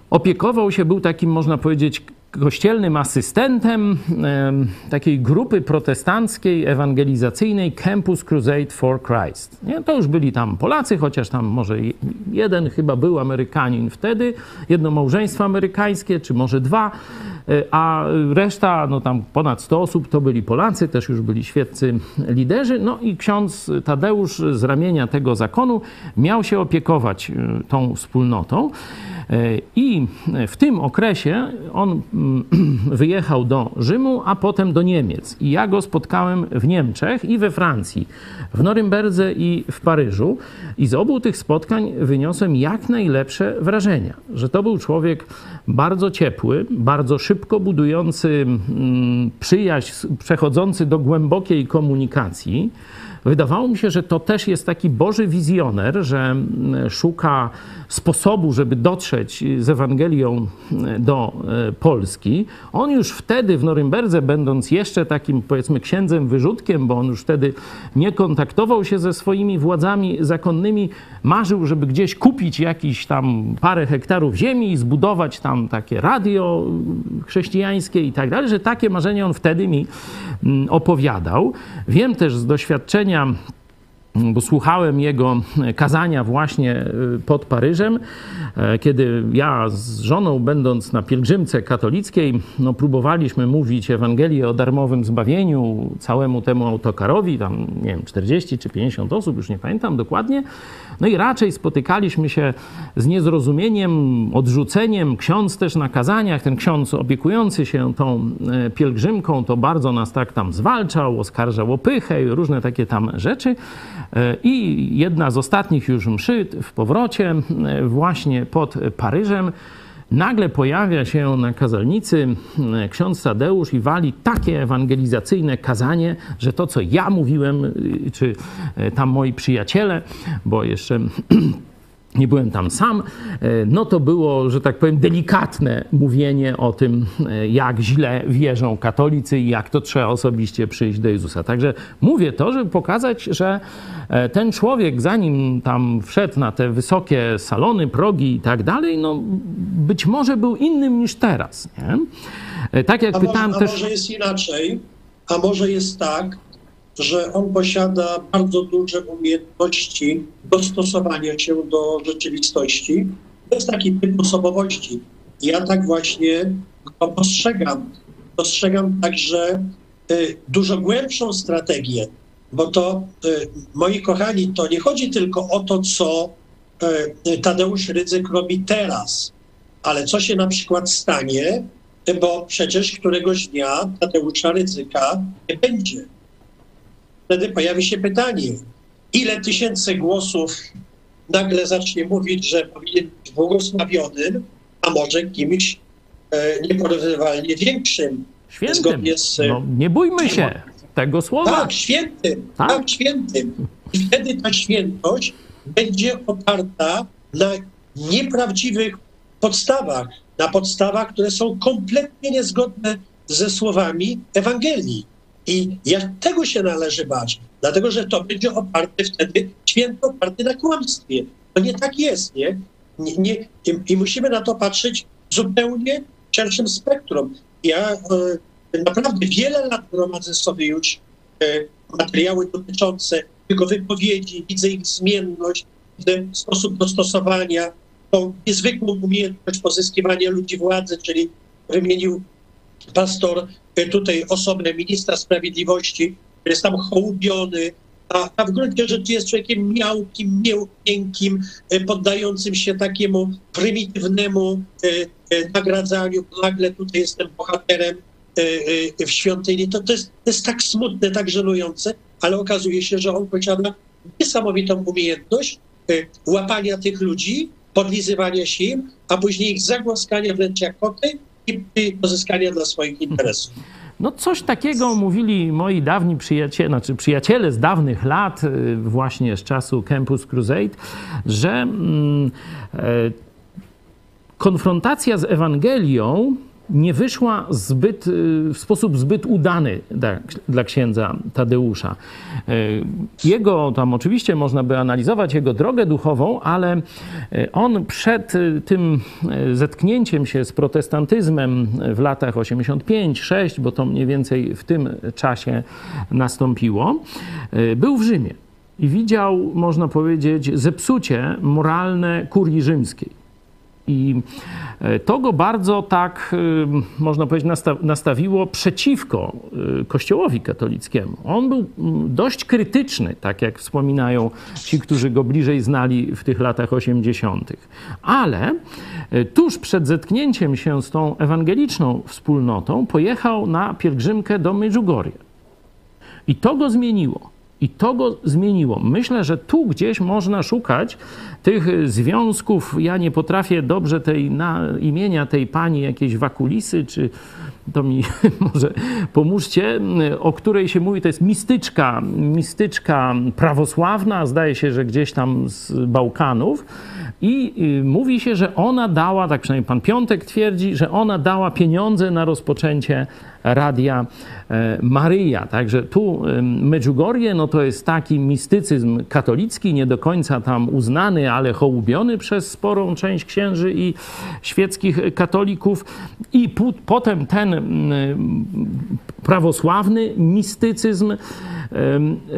opiekował się, był takim, można powiedzieć, kościelnym asystentem takiej grupy protestanckiej, ewangelizacyjnej Campus Crusade for Christ. Nie? To już byli tam Polacy, chociaż tam może jeden chyba był Amerykanin wtedy, jedno małżeństwo amerykańskie, czy może dwa, e, a reszta, no tam ponad 100 osób, to byli Polacy, też już byli świeccy liderzy. No i ksiądz Tadeusz z ramienia tego zakonu miał się opiekować e, tą wspólnotą. I w tym okresie on mm, (clears throat) wyjechał do Rzymu, a potem do Niemiec. I ja go spotkałem w Niemczech i we Francji, w Norymberdze i w Paryżu. I z obu tych spotkań wyniosłem jak najlepsze wrażenia, że to był człowiek bardzo ciepły, bardzo szybko budujący mm, przyjaźń, przechodzący do głębokiej komunikacji. Wydawało mi się, że to też jest taki Boży wizjoner, że mm, szuka sposobu, żeby dotrzeć z Ewangelią e, do e, Polski. On już wtedy w Norymberdze, będąc jeszcze takim powiedzmy księdzem wyrzutkiem, bo on już wtedy nie kontaktował się ze swoimi władzami zakonnymi, marzył, żeby gdzieś kupić jakiś tam parę hektarów ziemi i zbudować tam takie radio chrześcijańskie i tak dalej, że takie marzenia on wtedy mi mm, opowiadał. Wiem też z doświadczenia um, bo słuchałem jego kazania właśnie y, pod Paryżem, e, kiedy ja z żoną, będąc na pielgrzymce katolickiej, no, próbowaliśmy mówić Ewangelię o darmowym zbawieniu całemu temu autokarowi, tam nie wiem, 40 czy 50 osób, już nie pamiętam dokładnie. No i raczej spotykaliśmy się z niezrozumieniem, odrzuceniem. Ksiądz też na kazaniach, ten ksiądz opiekujący się tą e, pielgrzymką, to bardzo nas tak tam zwalczał, oskarżał o pychę i różne takie tam rzeczy. E, I jedna z ostatnich już mszy w powrocie, e, właśnie pod Paryżem, nagle pojawia się na kazalnicy e, ksiądz Tadeusz i wali takie ewangelizacyjne kazanie, że to, co ja mówiłem, czy tam moi przyjaciele, bo jeszcze (clears throat) nie byłem tam sam, e, no to było, że tak powiem, delikatne mówienie o tym, e, jak źle wierzą katolicy i jak to trzeba osobiście przyjść do Jezusa. Także mówię to, żeby pokazać, że e, ten człowiek, zanim tam wszedł na te wysokie salony, progi i tak dalej, no być może był innym niż teraz. Nie? Tak jak a pytałem może, też... A może jest inaczej, a może jest tak, że on posiada bardzo duże umiejętności dostosowania się do rzeczywistości. To jest taki typ osobowości. Ja tak właśnie go postrzegam. Dostrzegam także y, dużo głębszą strategię, bo to, y, moi kochani, to nie chodzi tylko o to, co y, Tadeusz Rydzyk robi teraz, ale co się na przykład stanie, bo przecież któregoś dnia Tadeusza Rydzyka nie będzie wtedy pojawi się pytanie, ile tysięcy głosów nagle zacznie mówić, że powinien być błogosławionym, a może kimś e, nieporównywalnie większym. Świętym. Zgodnie z, no, nie bójmy się tego słowa. Tak, świętym, tak? tak, świętym. I wtedy ta świętość będzie oparta na nieprawdziwych podstawach, na podstawach, które są kompletnie niezgodne ze słowami Ewangelii. I jak tego się należy bać, dlatego że to będzie oparte wtedy, święto oparte na kłamstwie. To nie tak jest, nie? nie, nie i, I musimy na to patrzeć zupełnie w szerszym spektrum. Ja e, naprawdę wiele lat gromadzę sobie już e, materiały dotyczące jego wypowiedzi, widzę ich zmienność, widzę sposób dostosowania, tą niezwykłą umiejętność pozyskiwania ludzi władzy, czyli wymienił pastor e, tutaj osobę ministra sprawiedliwości, jest tam hołubiony, a, a w gruncie rzeczy jest człowiekiem miałkim, miękkim, e, poddającym się takiemu prymitywnemu e, nagradzaniu. Nagle tutaj jestem bohaterem w świątyni. To, to, jest, to jest tak smutne, tak żenujące, ale okazuje się, że on posiada niesamowitą umiejętność łapania tych ludzi, podlizywania się im, a później ich zagłaskania wręcz jak koty i pozyskania dla swoich interesów. (laughs) No coś takiego mówili moi dawni przyjaciele, znaczy przyjaciele z dawnych lat, y, właśnie z czasu Campus Crusade, że mm, e, konfrontacja z Ewangelią nie wyszła zbyt, y, w sposób zbyt udany dla, dla, księdza Tadeusza. Y, jego, tam oczywiście można by analizować jego drogę duchową, ale y, on przed tym zetknięciem się z protestantyzmem w latach 85-6, bo to mniej więcej w tym czasie nastąpiło, był w Rzymie i widział, można powiedzieć, zepsucie moralne kurii rzymskiej i e, to go bardzo tak, e, można powiedzieć, nastawiło przeciwko e, Kościołowi katolickiemu. On był dość krytyczny, tak jak wspominają ci, którzy go bliżej znali w tych latach 80. Ale tuż przed zetknięciem się z tą ewangeliczną wspólnotą pojechał na pielgrzymkę do Medjugorje. I to go zmieniło. I to go zmieniło. Myślę, że tu gdzieś można szukać tych związków. Ja nie potrafię dobrze tej na, imienia tej pani jakiejś wakulisy, czy to mi (laughs) może pomóżcie, o której się mówi, to jest mistyczka, mistyczka prawosławna, zdaje się, że gdzieś tam z Bałkanów. I y, mówi się, że ona dała, tak przynajmniej pan Piątek twierdzi, że ona dała pieniądze na rozpoczęcie Radia Maryja. Także tu Medjugorje, no to jest taki mistycyzm katolicki, nie do końca tam uznany, ale hołubiony przez sporą część księży i świeckich katolików. I potem ten prawosławny mistycyzm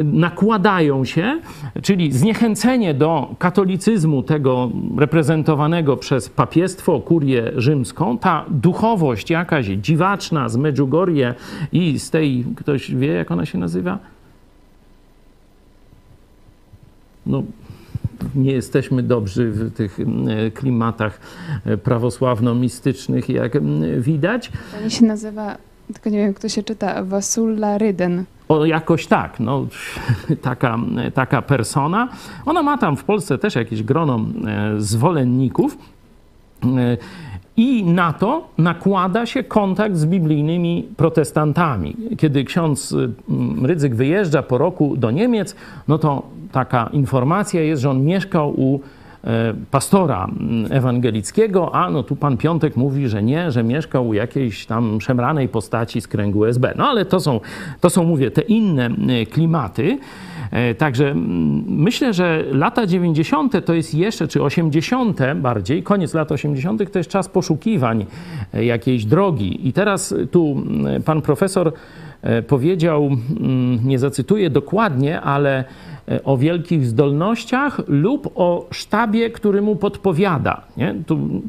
nakładają się, czyli zniechęcenie do katolicyzmu tego reprezentowanego przez papiestwo, kurię rzymską, ta duchowość jakaś dziwaczna z Medjugorje i z tej, ktoś wie jak ona się nazywa? No, nie jesteśmy dobrzy w tych klimatach e, prawosławno-mistycznych, jak widać. To się nazywa, tylko nie wiem, kto się czyta, Wasulla Ryden. O, jakoś tak, no, (laughs) taka, taka persona. Ona ma tam w Polsce też jakieś grono e, zwolenników. I na to nakłada się kontakt z biblijnymi protestantami. Kiedy ksiądz Rydzyk wyjeżdża po roku do Niemiec, no to taka informacja jest, że on mieszkał u pastora mm, ewangelickiego, a no tu pan Piątek mówi, że nie, że mieszkał u jakiejś tam szemranej postaci z kręgu SB. No ale to są, to są mówię, te inne klimaty. E, także myślę, że lata 90. to jest jeszcze, czy 80. bardziej, koniec lat 80. to jest czas poszukiwań e, jakiejś drogi. I teraz tu pan profesor e, powiedział, mm, nie zacytuję dokładnie, ale o wielkich zdolnościach lub o sztabie, który mu podpowiada. Nie? Tu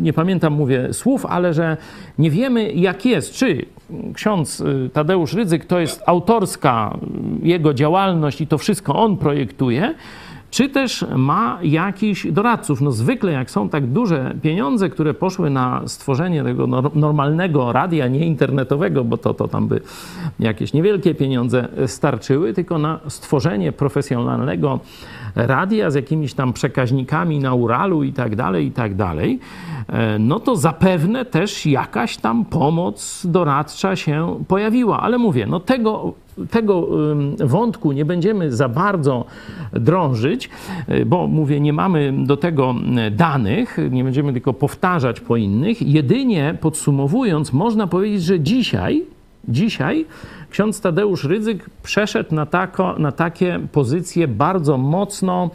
nie pamiętam, mówię słów, ale że nie wiemy, jak jest, czy ksiądz y, Tadeusz Rydzyk to jest autorska jego działalność i to wszystko on projektuje, czy też ma jakiś doradców. No zwykle jak są tak duże pieniądze, które poszły na stworzenie tego normalnego radia, nie internetowego, bo to, to tam by jakieś niewielkie pieniądze starczyły, tylko na stworzenie profesjonalnego radia z jakimiś tam przekaźnikami na Uralu i tak dalej, i tak dalej, e, no to zapewne też jakaś tam pomoc doradcza się pojawiła. Ale mówię, no tego tego wątku nie będziemy za bardzo drążyć, e, bo mówię, nie mamy do tego danych, nie będziemy tylko powtarzać po innych. Jedynie podsumowując, można powiedzieć, że dzisiaj, dzisiaj ksiądz Tadeusz Rydzyk przeszedł na, tako, na takie pozycje bardzo mocno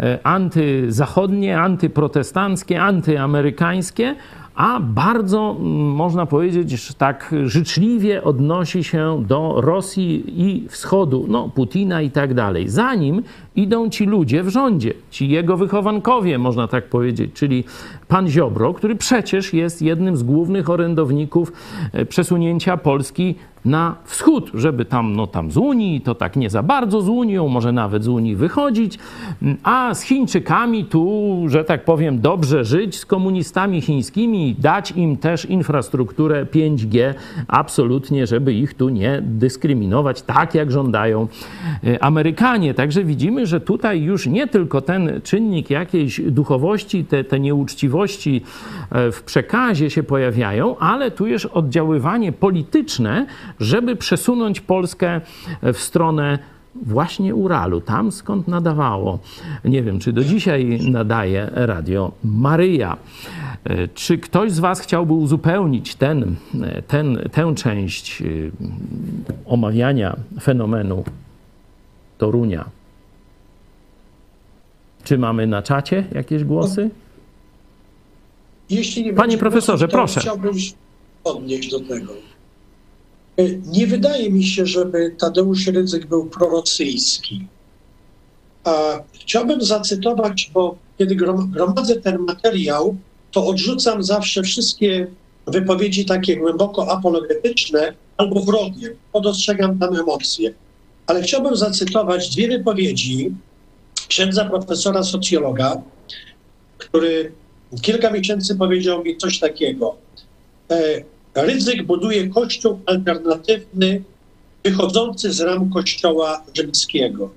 e, antyzachodnie, antyprotestanckie, antyamerykańskie, a bardzo mm, można powiedzieć, że tak życzliwie odnosi się do Rosji i wschodu, no Putina i tak dalej. Zanim idą ci ludzie w rządzie, ci jego wychowankowie, można tak powiedzieć, czyli pan Ziobro, który przecież jest jednym z głównych orędowników e, przesunięcia Polski na wschód, żeby tam, no tam z Unii, to tak nie za bardzo z Unią, może nawet z Unii wychodzić, a z Chińczykami tu, że tak powiem, dobrze żyć, z komunistami chińskimi, dać im też infrastrukturę 5G, absolutnie, żeby ich tu nie dyskryminować, tak jak żądają e, Amerykanie. Także widzimy, że tutaj już nie tylko ten czynnik jakiejś duchowości, te, te nieuczciwości e, w przekazie się pojawiają, ale tu jest oddziaływanie polityczne, żeby przesunąć Polskę w stronę właśnie Uralu, tam skąd nadawało. Nie wiem, czy do dzisiaj nadaje radio Maryja. E, czy ktoś z Was chciałby uzupełnić ten, ten, tę część e, omawiania fenomenu Torunia? Czy mamy na czacie jakieś głosy? Jeśli nie Panie profesorze, proszę. Chciałbym odnieść do tego. E, nie wydaje mi się, żeby Tadeusz Rydzyk był prorosyjski. A chciałbym zacytować, bo kiedy gromadzę ten materiał, to odrzucam zawsze wszystkie wypowiedzi takie głęboko apologetyczne albo wrogie, bo dostrzegam tam emocje. Ale chciałbym zacytować dwie wypowiedzi księdza profesora socjologa, który kilka miesięcy powiedział mi coś takiego. E, Ryzyk buduje kościół alternatywny, wychodzący z ram kościoła rzymskiego.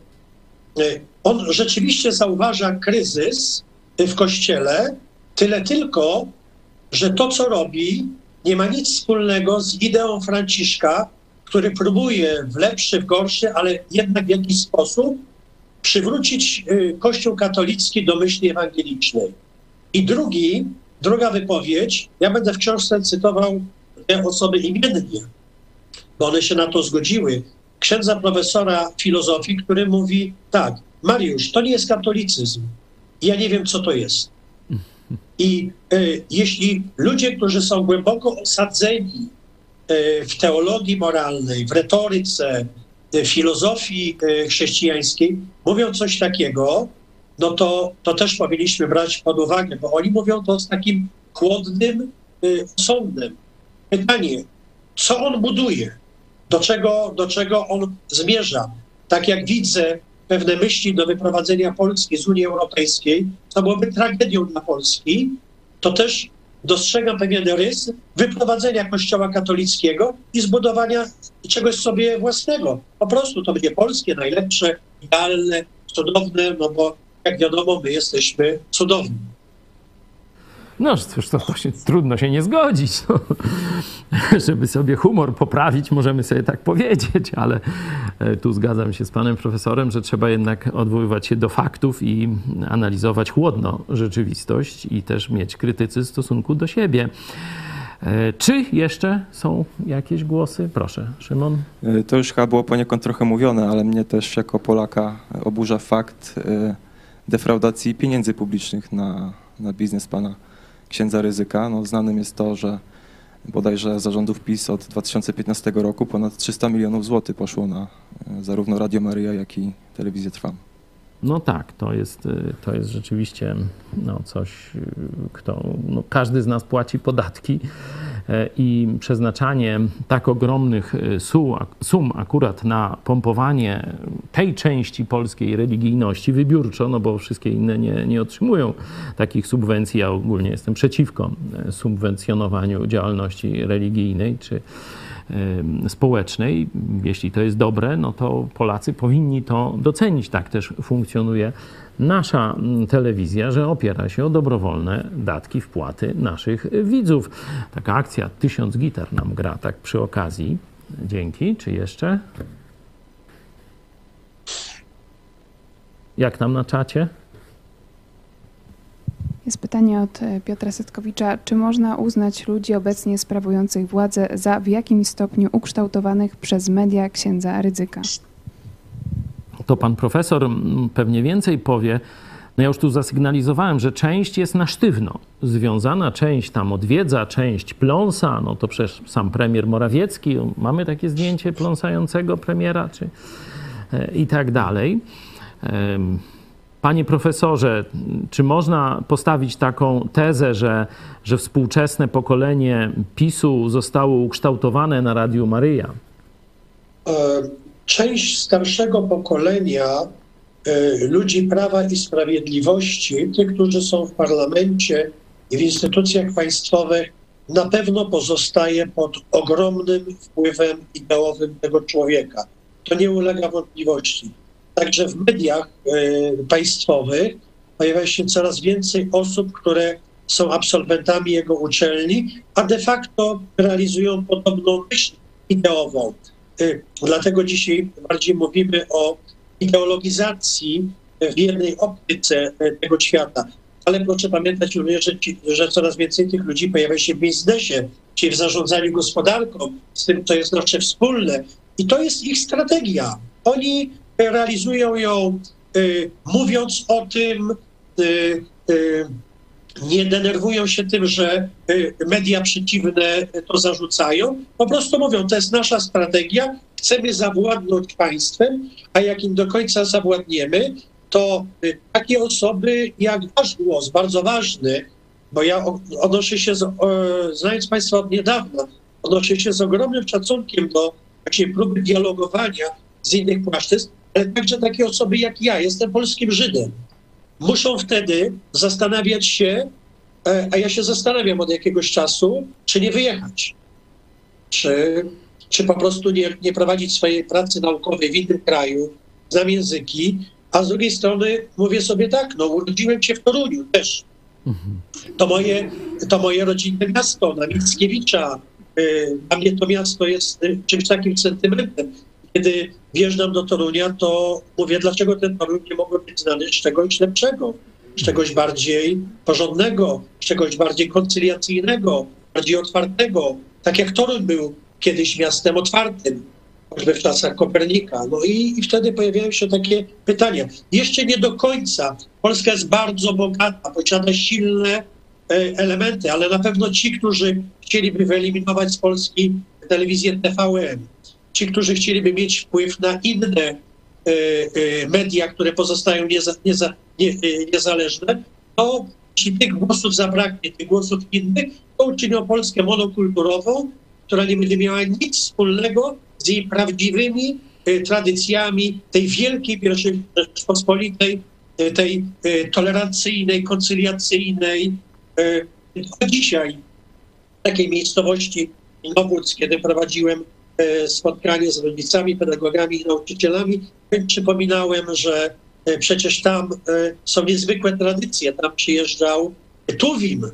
E, on rzeczywiście zauważa kryzys w kościele, tyle tylko, że to, co robi, nie ma nic wspólnego z ideą Franciszka, który próbuje w lepszy, w gorszy, ale jednak w jakiś sposób przywrócić y, Kościół katolicki do myśli ewangelicznej. I drugi, druga wypowiedź, ja będę w książce cytował te osoby imiennie, bo one się na to zgodziły. Księdza profesora filozofii, który mówi tak, Mariusz, to nie jest katolicyzm. Ja nie wiem, co to jest. I y, jeśli ludzie, którzy są głęboko osadzeni y, w teologii moralnej, w retoryce, y, filozofii chrześcijańskiej, mówią coś takiego, no to, to też powinniśmy brać pod uwagę, bo oni mówią to z takim chłodnym sądem. Pytanie, co on buduje? Do czego, do czego on zmierza? Tak jak widzę pewne myśli do wyprowadzenia Polski z Unii Europejskiej, co byłoby tragedią dla Polski, to też dostrzegam pewien rys wyprowadzenia Kościoła katolickiego i zbudowania czegoś sobie własnego. Po prostu to będzie polskie, najlepsze, idealne, cudowne, no bo jak wiadomo, my jesteśmy cudowni. No cóż, to, to trudno się nie zgodzić. No. (laughs) Żeby sobie humor poprawić, możemy sobie tak powiedzieć, ale e, tu zgadzam się z panem profesorem, że trzeba jednak odwoływać się do faktów i analizować chłodno rzeczywistość i też mieć krytycy w stosunku do siebie. E, czy jeszcze są jakieś głosy? Proszę, Szymon. E, to już chyba było poniekąd trochę mówione, ale mnie też jako Polaka oburza fakt defraudacji pieniędzy publicznych na, na biznes pana księdza Ryzyka. No, znanym jest to, że bodajże zarządów PiS od 2015 roku ponad 300 milionów złotych poszło na e, zarówno Radio Maryja, jak i Telewizję Trwam. No tak, to jest, y, to jest rzeczywiście no, coś, y, kto, no, każdy z nas płaci podatki e, i przeznaczanie tak ogromnych y, sum akurat na pompowanie tej części polskiej religijności wybiórczo, no bo wszystkie inne nie, nie otrzymują takich subwencji. Ja ogólnie jestem przeciwko e, subwencjonowaniu działalności religijnej czy społecznej. Jeśli to jest dobre, no to Polacy powinni to docenić. Tak też funkcjonuje nasza mm, telewizja, że opiera się o dobrowolne datki, wpłaty naszych widzów. Taka akcja Tysiąc Gitar nam gra tak przy okazji. Dzięki. Czy jeszcze? Jak nam na czacie? Jest pytanie od e, Piotra Setkowicza. Czy można uznać ludzi obecnie sprawujących władzę za w jakimś stopniu ukształtowanych przez media księdza Ryzyka? To pan profesor pewnie więcej powie. No ja już tu zasygnalizowałem, że część jest na sztywno związana, część tam odwiedza, część pląsa, no to przecież sam premier Morawiecki, mamy takie zdjęcie pląsającego premiera, czy e, i tak dalej. Panie profesorze, czy można postawić taką tezę, że, że współczesne pokolenie PiSu zostało ukształtowane na Radiu Maryja? Część starszego pokolenia e, ludzi Prawa i Sprawiedliwości, tych, którzy są w parlamencie i w instytucjach państwowych, na pewno pozostaje pod ogromnym wpływem ideowym tego człowieka. To nie ulega wątpliwości. Także w mediach e, państwowych pojawia się coraz więcej osób, które są absolwentami jego uczelni, a de facto realizują podobną myśl ideową. E, dlatego dzisiaj bardziej mówimy o ideologizacji w jednej optyce e, tego świata. Ale proszę pamiętać również, że, ci, że coraz więcej tych ludzi pojawia się w biznesie, czyli w zarządzaniu gospodarką, z tym, co jest nasze wspólne. I to jest ich strategia. Oni realizują ją y, mówiąc o tym, y, y, nie denerwują się tym, że media przeciwne to zarzucają. Po prostu mówią, to jest nasza strategia, chcemy zawładnąć państwem, a jak im do końca zawładniemy, to takie osoby jak wasz głos, bardzo ważny, bo ja odnoszę się, z, znając państwa od niedawna, odnoszę się z ogromnym szacunkiem do takiej próby dialogowania z innych płaszczyzn, ale także takie osoby jak ja, jestem polskim Żydem, muszą wtedy zastanawiać się, e, a ja się zastanawiam od jakiegoś czasu, czy nie wyjechać, czy, czy po prostu nie, nie prowadzić swojej pracy naukowej w innym kraju, znam języki, a z drugiej strony mówię sobie tak, no urodziłem się w Toruniu też. To moje, to moje rodzinne miasto, na Mickiewicza. E, dla mnie to miasto jest e, czymś takim sentymentem kiedy wjeżdżam do Torunia, to mówię, dlaczego ten Toruń nie mógł być znany z czegoś lepszego, z czegoś bardziej porządnego, z czegoś bardziej koncyliacyjnego, bardziej otwartego, tak jak Toruń był kiedyś miastem otwartym, choćby w czasach Kopernika. No i, i wtedy pojawiają się takie pytania. Jeszcze nie do końca. Polska jest bardzo bogata, posiada silne e, elementy, ale na pewno ci, którzy chcieliby wyeliminować z Polski telewizję TVN, ci, którzy chcieliby mieć wpływ na inne e, e, media, które pozostają nieza, nieza, nie, e, niezależne, to jeśli tych głosów zabraknie, tych głosów innych, to uczynią Polskę monokulturową, która nie będzie miała nic wspólnego z jej prawdziwymi tradycjami tej wielkiej pierwszej Rzeczpospolitej, tej tolerancyjnej, koncyliacyjnej. Dzisiaj w takiej miejscowości Nowódz, kiedy prowadziłem spotkanie z rodzicami, pedagogami i nauczycielami, przypominałem, że e, przecież tam e, są niezwykłe tradycje. Tam przyjeżdżał Tuwim,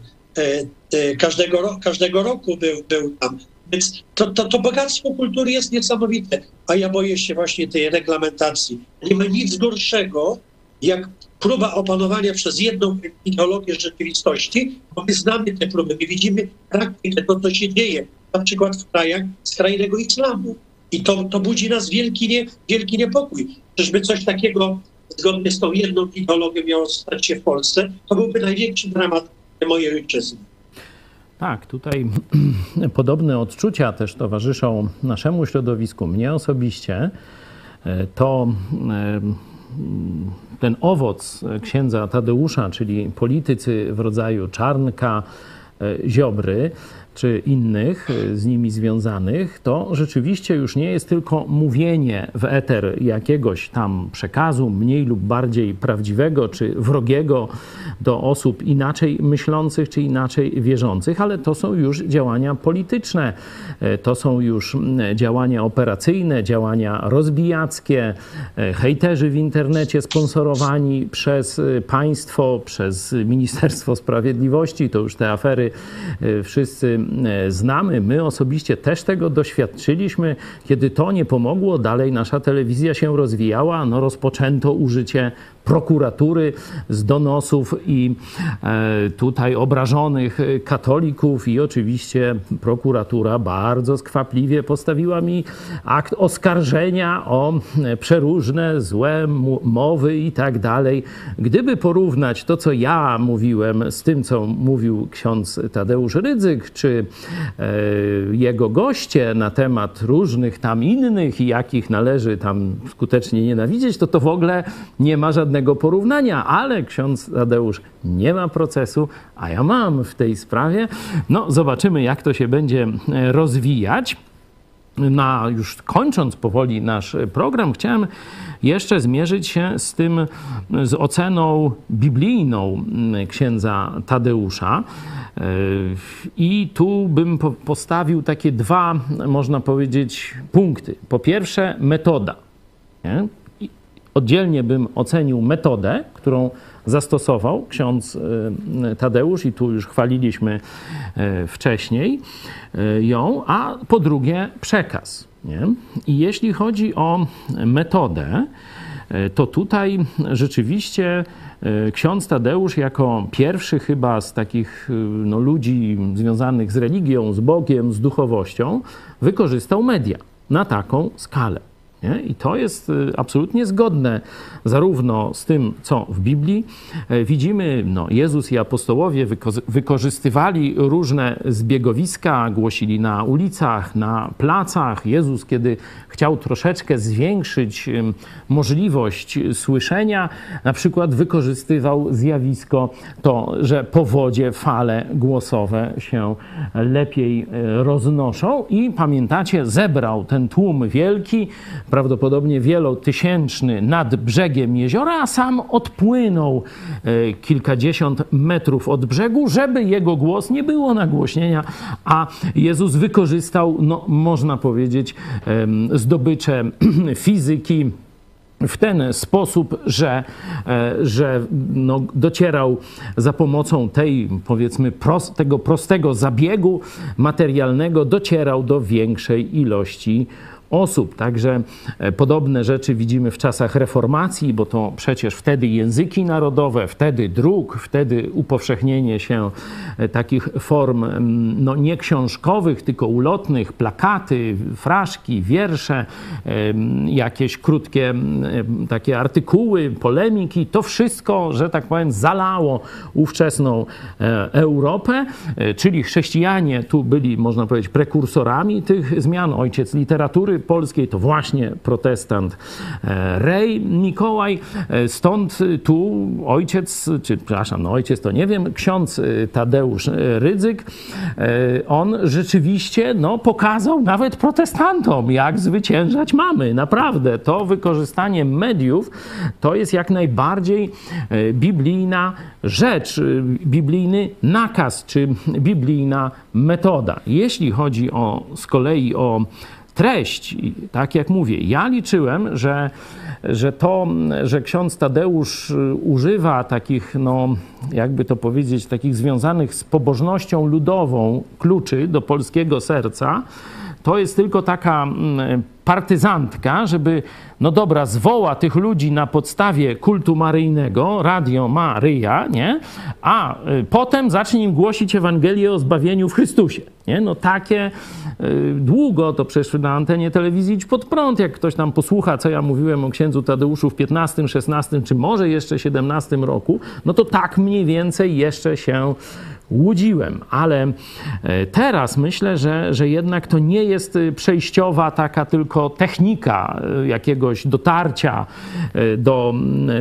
każdego, każdego roku był, był tam. Więc to, to, to bogactwo kultury jest niesamowite, a ja boję się właśnie tej reglamentacji. Nie ma nic gorszego, jak próba opanowania przez jedną ideologię rzeczywistości, bo my znamy te próby, my widzimy praktykę, to co się dzieje, na przykład w krajach skrajnego islamu. I to, to budzi nas wielki, nie, wielki niepokój. Czyżby coś takiego zgodnie z tą jedną ideologią miało stać się w Polsce, to byłby największy dramat mojej ojczyzny. Tak, tutaj (clears throat) podobne odczucia też towarzyszą naszemu środowisku, mnie osobiście. E, to e, ten owoc księdza Tadeusza, czyli politycy w rodzaju Czarnka, e, Ziobry, czy innych y, z nimi związanych, to rzeczywiście już nie jest tylko mówienie w eter jakiegoś tam przekazu, mniej lub bardziej prawdziwego czy wrogiego do osób inaczej myślących czy inaczej wierzących, ale to są już działania polityczne, y, to są już działania operacyjne, działania rozbijackie, y, hejterzy w internecie sponsorowani przez państwo, przez Ministerstwo Sprawiedliwości, to już te afery wszyscy E, znamy, my osobiście też tego doświadczyliśmy. Kiedy to nie pomogło, dalej nasza telewizja się rozwijała, no rozpoczęto użycie prokuratury z donosów i e, tutaj obrażonych katolików i oczywiście prokuratura bardzo skwapliwie postawiła mi akt oskarżenia o przeróżne złe mowy i tak dalej. Gdyby porównać to, co ja mówiłem z tym, co mówił ksiądz Tadeusz Rydzyk, czy e, jego goście na temat różnych tam innych i jakich należy tam skutecznie nienawidzieć, to to w ogóle nie ma żadnego żadnego porównania, ale ksiądz Tadeusz nie ma procesu, a ja mam w tej sprawie. No, zobaczymy, jak to się będzie e, rozwijać. Na, już kończąc powoli nasz program, chciałem jeszcze zmierzyć się z tym, z oceną biblijną księdza Tadeusza. E, I tu bym postawił takie dwa, można powiedzieć, punkty. Po pierwsze, metoda. Nie? Oddzielnie bym ocenił metodę, którą zastosował ksiądz e, Tadeusz, i tu już chwaliliśmy e, wcześniej e, ją, a po drugie przekaz. Nie? I jeśli chodzi o metodę, to tutaj rzeczywiście ksiądz Tadeusz, jako pierwszy chyba z takich no, ludzi związanych z religią, z Bogiem, z duchowością, wykorzystał media na taką skalę. Nie? I to jest y, absolutnie zgodne zarówno z tym, co w Biblii e, widzimy. No, Jezus i apostołowie wykorzystywali różne zbiegowiska, głosili na ulicach, na placach. Jezus, kiedy chciał troszeczkę zwiększyć możliwość słyszenia, na przykład wykorzystywał zjawisko to, że po wodzie fale głosowe się lepiej e, roznoszą i pamiętacie, zebrał ten tłum wielki, prawdopodobnie wielotysięczny nad brzegiem jeziora, a sam odpłynął e, kilkadziesiąt metrów od brzegu, żeby jego głos nie było nagłośnienia, a Jezus wykorzystał, no, można powiedzieć, zdobycze (clears throat) fizyki, w ten sposób, że, e, że no, docierał za pomocą tej, powiedzmy, prost, tego prostego zabiegu materialnego, docierał do większej ilości osób. Także e, podobne rzeczy widzimy w czasach reformacji, bo to przecież wtedy języki narodowe, wtedy druk, wtedy upowszechnienie się e, takich form no, nie książkowych, tylko ulotnych, plakaty, fraszki, wiersze, jakieś krótkie takie artykuły, polemiki. To wszystko, że tak powiem, zalało ówczesną e, Europę, czyli chrześcijanie tu byli, można powiedzieć, prekursorami tych zmian. Ojciec literatury polskiej to właśnie protestant e, Rej Mikołaj. E, stąd tu ojciec, czy przepraszam, no ojciec to nie wiem, ksiądz e, Tadeusz Rydzyk, on rzeczywiście no, pokazał nawet protestantom, jak zwyciężać mamy. Naprawdę, to wykorzystanie mediów to jest jak najbardziej biblijna rzecz, biblijny nakaz, czy biblijna metoda. Jeśli chodzi o z kolei o treść, tak jak mówię, ja liczyłem, że, że to, że ksiądz Tadeusz y, używa takich, no, jakby to powiedzieć, takich związanych z pobożnością ludową kluczy do polskiego serca, to jest tylko taka mm, partyzantka, żeby, no dobra, zwoła tych ludzi na podstawie kultu maryjnego, Radio Maryja, nie? A y, potem zacznie im głosić Ewangelię o zbawieniu w Chrystusie, nie? No takie y, długo to przeszły na antenie telewizji Pod Prąd, jak ktoś tam posłucha, co ja mówiłem o księdzu Tadeuszu w 15, 16, czy może jeszcze 17 roku, no to tak mniej więcej jeszcze się łudziłem, ale e, teraz myślę, że, że jednak to nie jest e, przejściowa taka tylko technika e, jakiegoś dotarcia do,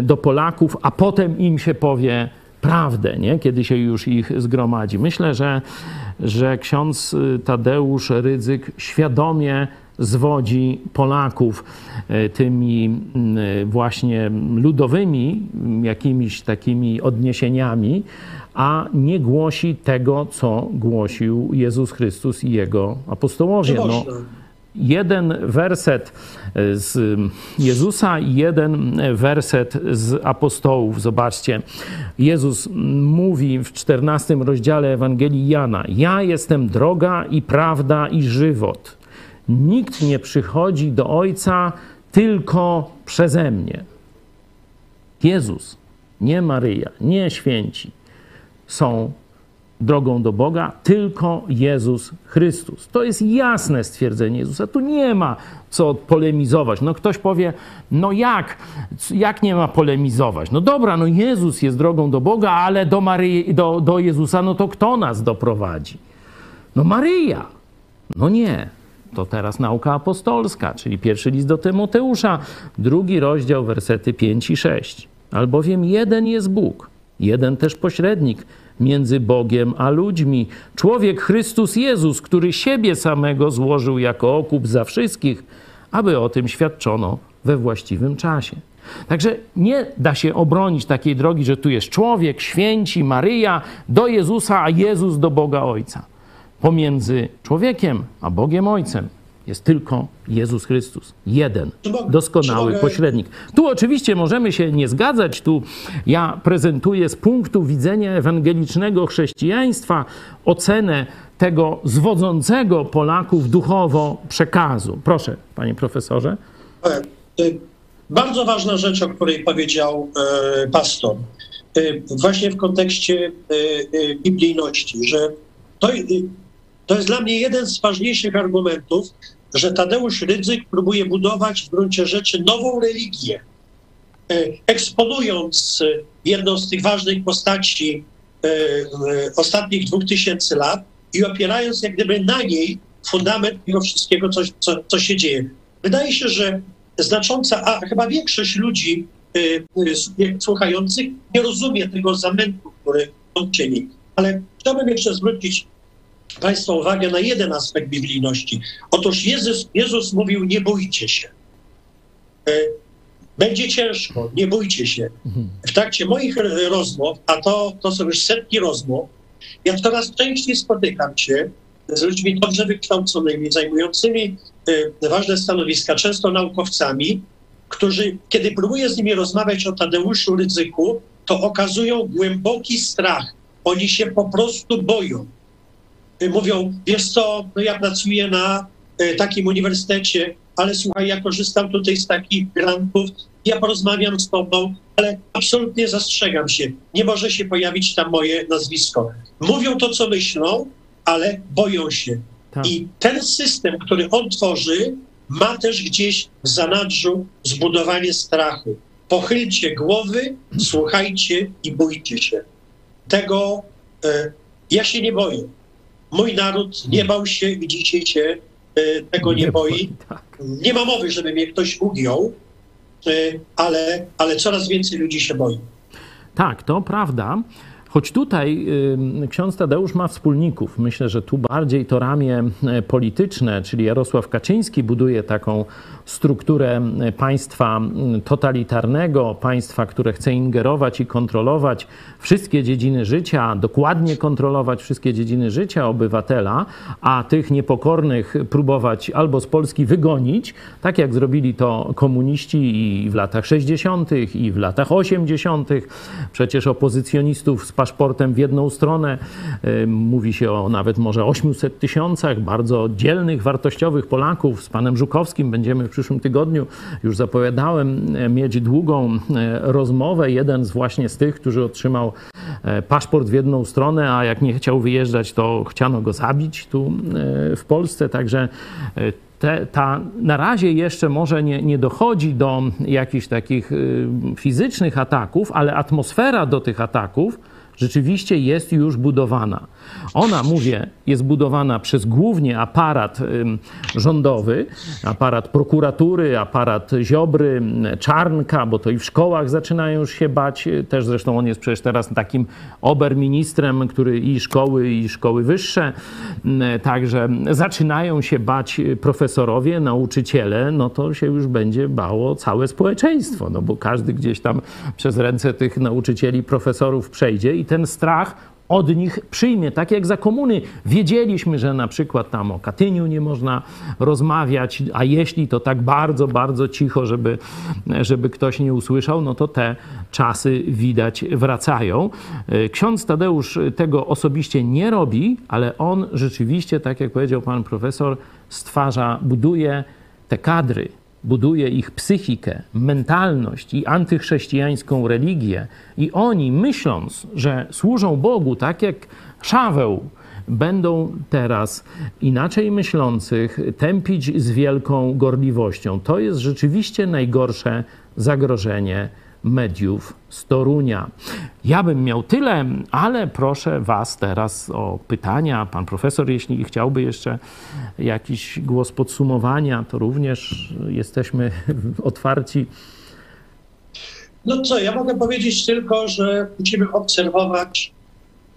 do Polaków, a potem im się powie prawdę, nie? kiedy się już ich zgromadzi. Myślę, że, że ksiądz Tadeusz Rydzyk świadomie zwodzi Polaków tymi właśnie ludowymi jakimiś takimi odniesieniami, a nie głosi tego, co głosił Jezus Chrystus i jego apostołowie. No, jeden werset z Jezusa i jeden werset z apostołów. Zobaczcie, Jezus mówi w 14 rozdziale Ewangelii Jana: Ja jestem droga i prawda i żywot. Nikt nie przychodzi do Ojca tylko przeze mnie. Jezus, nie Maryja, nie święci są drogą do Boga, tylko Jezus Chrystus. To jest jasne stwierdzenie Jezusa. Tu nie ma co polemizować. No ktoś powie, no jak, jak nie ma polemizować? No dobra, no Jezus jest drogą do Boga, ale do, Maryi, do, do Jezusa, no to kto nas doprowadzi? No Maryja. No nie. To teraz nauka apostolska, czyli pierwszy list do Tymoteusza, drugi rozdział, wersety 5 i 6. Albowiem jeden jest Bóg, jeden też pośrednik między Bogiem a ludźmi. Człowiek Chrystus Jezus, który siebie samego złożył jako okup za wszystkich, aby o tym świadczono we właściwym czasie. Także nie da się obronić takiej drogi, że tu jest człowiek, święci, Maryja do Jezusa, a Jezus do Boga Ojca. Pomiędzy człowiekiem a Bogiem Ojcem jest tylko Jezus Chrystus. Jeden, doskonały pośrednik. Tu oczywiście możemy się nie zgadzać. Tu ja prezentuję z punktu widzenia ewangelicznego chrześcijaństwa ocenę tego zwodzącego Polaków duchowo przekazu. Proszę, panie profesorze. E, bardzo ważna rzecz, o której powiedział e, pastor, e, właśnie w kontekście biblijności, że to to jest dla mnie jeden z ważniejszych argumentów, że Tadeusz Rydzyk próbuje budować w gruncie rzeczy nową religię, e, eksponując jedną z tych ważnych postaci e, ostatnich dwóch tysięcy lat i opierając jak gdyby na niej fundament tego wszystkiego, co, co, co się dzieje. Wydaje się, że znacząca, a chyba większość ludzi e, słuchających nie rozumie tego zamętu, który on czyni. Ale chciałbym jeszcze zwrócić Państwa uwagę na jeden aspekt biblijności. Otóż Jezus, Jezus mówił: Nie bójcie się. E, będzie ciężko, nie bójcie się. Mhm. W trakcie moich rozmów, a to, to są już setki rozmów, ja coraz częściej spotykam się z ludźmi dobrze wykształconymi, zajmującymi e, ważne stanowiska, często naukowcami, którzy, kiedy próbuję z nimi rozmawiać o Tadeuszu Rydzyku, to okazują głęboki strach. Oni się po prostu boją. Y, mówią, wiesz co, no ja pracuję na y, takim uniwersytecie, ale słuchaj, ja korzystam tutaj z takich grantów, ja porozmawiam z tobą, ale absolutnie zastrzegam się, nie może się pojawić tam moje nazwisko. Mówią to, co myślą, ale boją się. Tak. I ten system, który on tworzy, ma też gdzieś w zanadrzu zbudowanie strachu. Pochylcie głowy, słuchajcie i bójcie się. Tego y, ja się nie boję. Mój naród nie bał się i dzisiaj się e, tego nie, boi. Tak. Nie ma mowy, żeby mnie ktoś ugiął, e, ale, ale coraz więcej ludzi się boi. Tak, to prawda. Choć tutaj ksiądz Tadeusz ma wspólników. Myślę, że tu bardziej to ramię e, polityczne, czyli Jarosław Kaczyński buduje taką strukturę e, państwa totalitarnego, państwa, które chce ingerować i kontrolować wszystkie dziedziny życia, dokładnie kontrolować wszystkie dziedziny życia obywatela, a tych niepokornych próbować albo z Polski wygonić, tak jak zrobili to komuniści i w latach 60. i w latach 80. Przecież opozycjonistów z paszportem w jedną stronę. Mówi się o nawet może 800 tysiącach bardzo dzielnych, wartościowych Polaków. Z panem Żukowskim będziemy w przyszłym tygodniu, już zapowiadałem, mieć długą rozmowę. Jeden z właśnie z tych, którzy otrzymał paszport w jedną stronę, a jak nie chciał wyjeżdżać, to chciano go zabić tu w Polsce. Także te, ta, na razie jeszcze może nie, nie dochodzi do jakichś takich fizycznych ataków, ale atmosfera do tych ataków rzeczywiście jest już budowana. Ona, mówię, jest budowana przez głównie aparat rządowy, aparat prokuratury, aparat Ziobry, Czarnka, bo to i w szkołach zaczynają już się bać. Też zresztą on jest przecież teraz takim oberministrem, który i szkoły, i szkoły wyższe. Także zaczynają się bać profesorowie, nauczyciele, no to się już będzie bało całe społeczeństwo, no bo każdy gdzieś tam przez ręce tych nauczycieli, profesorów przejdzie i ten strach od nich przyjmie. Tak jak za komuny wiedzieliśmy, że na przykład tam o Katyniu nie można rozmawiać, a jeśli to tak bardzo, bardzo cicho, żeby, żeby ktoś nie usłyszał, no to te czasy widać wracają. Ksiądz Tadeusz tego osobiście nie robi, ale on rzeczywiście, tak jak powiedział pan profesor, stwarza, buduje te kadry, buduje ich psychikę, mentalność i antychrześcijańską religię, i oni, myśląc, że służą Bogu, tak jak Szaweł, będą teraz inaczej myślących tępić z wielką gorliwością. To jest rzeczywiście najgorsze zagrożenie mediów z Torunia. Ja bym miał tyle, ale proszę Was teraz o pytania. Pan profesor, jeśli chciałby jeszcze jakiś głos podsumowania, to również jesteśmy (laughs) otwarci. No co, ja mogę powiedzieć tylko, że musimy obserwować,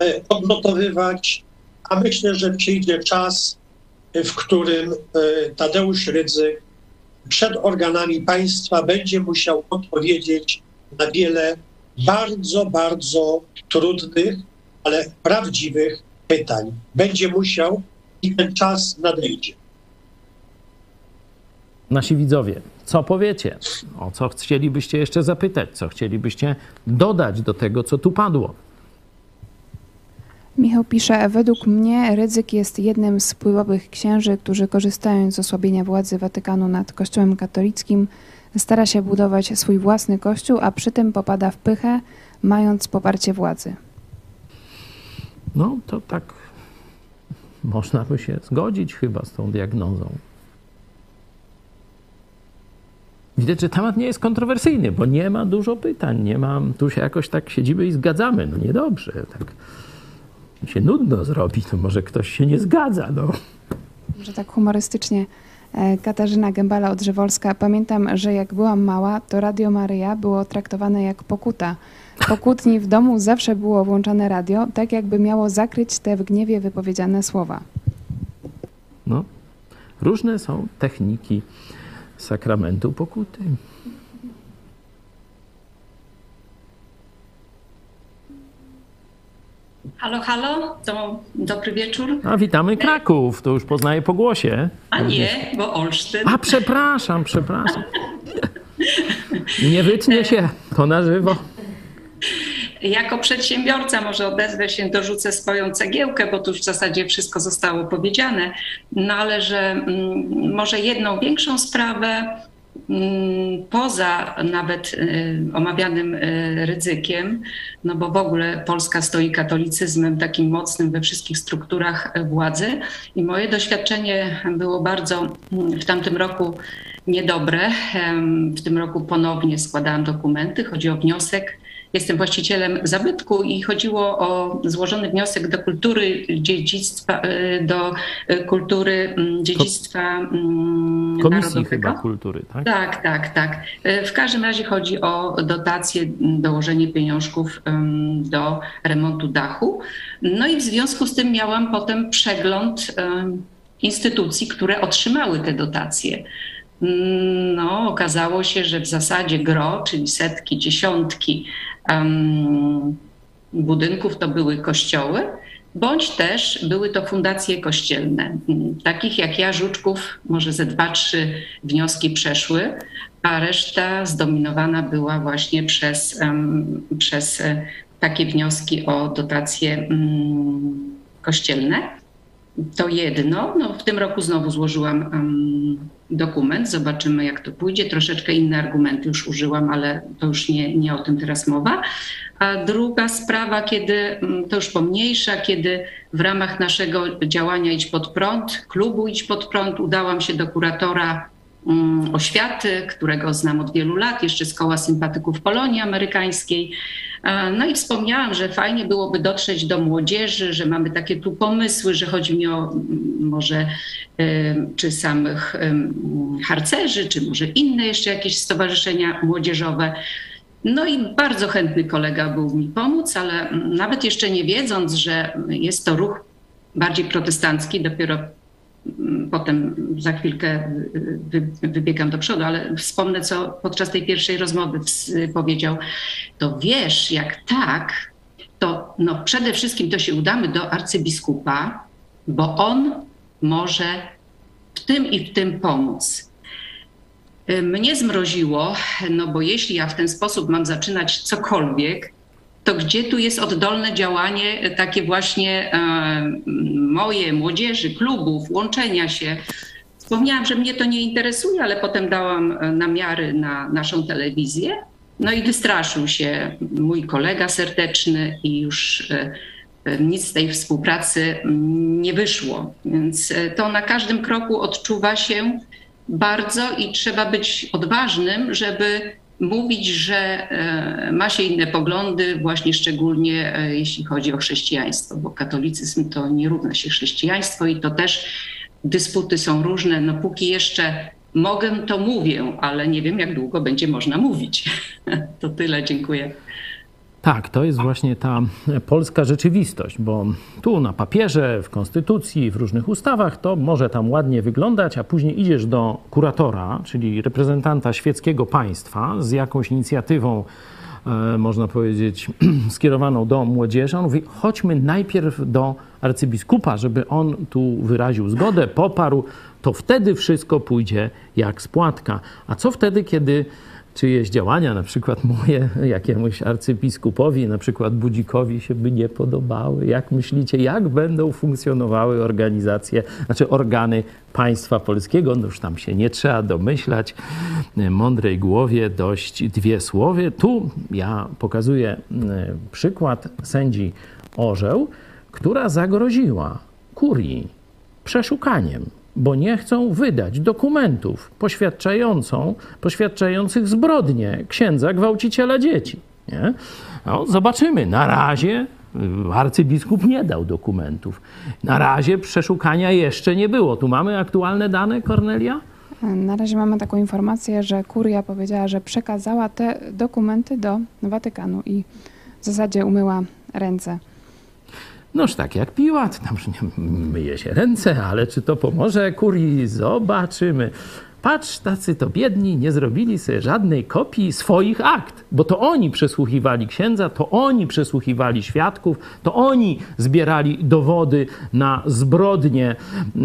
e, odnotowywać, a myślę, że przyjdzie czas, w którym e, Tadeusz Rydzyk przed organami państwa będzie musiał odpowiedzieć na wiele bardzo, bardzo trudnych, ale prawdziwych pytań. Będzie musiał i ten czas nadejdzie. Nasi widzowie, co powiecie? O co chcielibyście jeszcze zapytać? Co chcielibyście dodać do tego, co tu padło? Michał pisze, według mnie ryzyk jest jednym z wpływowych księży, którzy korzystając z osłabienia władzy Watykanu nad Kościołem katolickim, stara się budować swój własny kościół, a przy tym popada w pychę, mając poparcie władzy. No to tak można by się zgodzić chyba z tą diagnozą. Widać, że temat nie jest kontrowersyjny, bo nie ma dużo pytań, nie ma, tu się jakoś tak siedzimy i zgadzamy. No niedobrze, tak się nudno zrobi, to może ktoś się nie zgadza, no. Może tak humorystycznie E, Katarzyna Gębala-Odrzewolska. Pamiętam, że jak byłam mała, to Radio Maryja było traktowane jak pokuta. Po kłótni w domu zawsze było włączane radio, tak jakby miało zakryć te w gniewie wypowiedziane słowa. No, różne są techniki sakramentu pokuty. Halo, halo, to dobry wieczór. A witamy Kraków, to już poznaję po głosie. A nie, bo Olsztyn. A przepraszam, przepraszam. Nie wytnie się, to na żywo. Jako przedsiębiorca może odezwę się, dorzucę swoją cegiełkę, bo tu już w zasadzie wszystko zostało powiedziane, no ale że mm, może jedną większą sprawę poza nawet y, omawianym y, ryzykiem, no bo w ogóle Polska stoi katolicyzmem takim mocnym we wszystkich strukturach władzy i moje doświadczenie było bardzo mm, w tamtym roku niedobre. W tym roku ponownie składałam dokumenty. Chodzi o wniosek jestem właścicielem zabytku i chodziło o złożony wniosek do kultury dziedzictwa, do kultury mm, dziedzictwa mm, Komisji narodowego. chyba kultury, tak? Tak, tak, tak. W każdym razie chodzi o dotację, dołożenie pieniążków do remontu dachu. No i w związku z tym miałam potem przegląd instytucji, które otrzymały te dotacje. No, okazało się, że w zasadzie gro, czyli setki, dziesiątki em, budynków to były kościoły, bądź też były to fundacje kościelne. Takich jak ja, Żuczków, może ze dwa, trzy wnioski przeszły, a reszta zdominowana była właśnie przez, em, przez e, takie wnioski o dotacje mm, kościelne. To jedno. No, w tym roku znowu złożyłam em, dokument. Zobaczymy, jak to pójdzie. Troszeczkę inne argumenty już użyłam, ale to już nie, nie o tym teraz mowa. A druga sprawa, kiedy mm, to już pomniejsza, kiedy w ramach naszego działania Idź Pod Prąd, klubu Idź Pod Prąd, udałam się do kuratora oświaty, którego znam od wielu lat, jeszcze z koła sympatyków Polonii Amerykańskiej. E, No i wspomniałam, że fajnie byłoby dotrzeć do młodzieży, że mamy takie tu pomysły, że chodzi mi o mm, może czy samych harcerzy, czy może inne jeszcze jakieś stowarzyszenia młodzieżowe. No i bardzo chętny kolega był mi pomóc, ale mm, nawet jeszcze nie wiedząc, że jest to ruch bardziej protestancki, dopiero mm, potem za chwilkę y, wy- wybiegam do przodu, ale wspomnę, co podczas tej pierwszej rozmowy powiedział. To wiesz, jak tak, to no przede wszystkim to się udamy do arcybiskupa, bo on może w tym i w tym pomóc. Y, Mnie zmroziło, no bo jeśli ja w ten sposób mam zaczynać cokolwiek, to gdzie tu jest oddolne działanie, e, takie właśnie e, moje, młodzieży, klubów, łączenia się? Wspomniałam, że mnie to nie interesuje, ale potem dałam e, namiary na naszą telewizję. No i wystraszył się mój kolega serdeczny i już nic z tej współpracy nie wyszło. Więc to na każdym kroku odczuwa się bardzo i trzeba być odważnym, żeby mówić, że e, ma się inne poglądy, właśnie szczególnie e, jeśli chodzi o chrześcijaństwo, bo katolicyzm to nie równa się chrześcijaństwo i to też dysputy są różne. No póki jeszcze mogę, to mówię, ale nie wiem, jak długo będzie można mówić. (laughs) To tyle, dziękuję. Tak, to jest właśnie ta polska rzeczywistość, bo tu na papierze, w konstytucji, w różnych ustawach to może tam ładnie wyglądać, a później idziesz do kuratora, czyli reprezentanta świeckiego państwa z jakąś inicjatywą, e, można powiedzieć, (clears throat) skierowaną do młodzieży. On mówi, chodźmy najpierw do arcybiskupa, żeby on tu wyraził zgodę, poparł, to wtedy wszystko pójdzie jak spłatka. A co wtedy, kiedy czyjeś działania, na przykład moje, (laughs) jakiemuś arcybiskupowi, na przykład Budzikowi się by nie podobały. Jak myślicie, jak będą funkcjonowały organizacje, znaczy organy państwa polskiego? No już tam się nie trzeba domyślać. Mądrej głowie dość dwie słowie. Tu ja pokazuję mm, przykład sędzi Orzeł, która zagroziła kurii przeszukaniem bo nie chcą wydać dokumentów poświadczającą, poświadczających zbrodnię księdza gwałciciela dzieci. Nie? No, zobaczymy. Na razie y, arcybiskup nie dał dokumentów. Na razie przeszukania jeszcze nie było. Tu mamy aktualne dane, Kornelia? Na razie mamy taką informację, że kuria powiedziała, że przekazała te dokumenty do Watykanu i w zasadzie umyła ręce. Noż tak jak Piłat, tam myje się ręce, ale czy to pomoże kurii? Zobaczymy. Patrz, tacy to biedni, nie zrobili sobie żadnej kopii swoich akt, bo to oni przesłuchiwali księdza, to oni przesłuchiwali świadków, to oni zbierali dowody na zbrodnię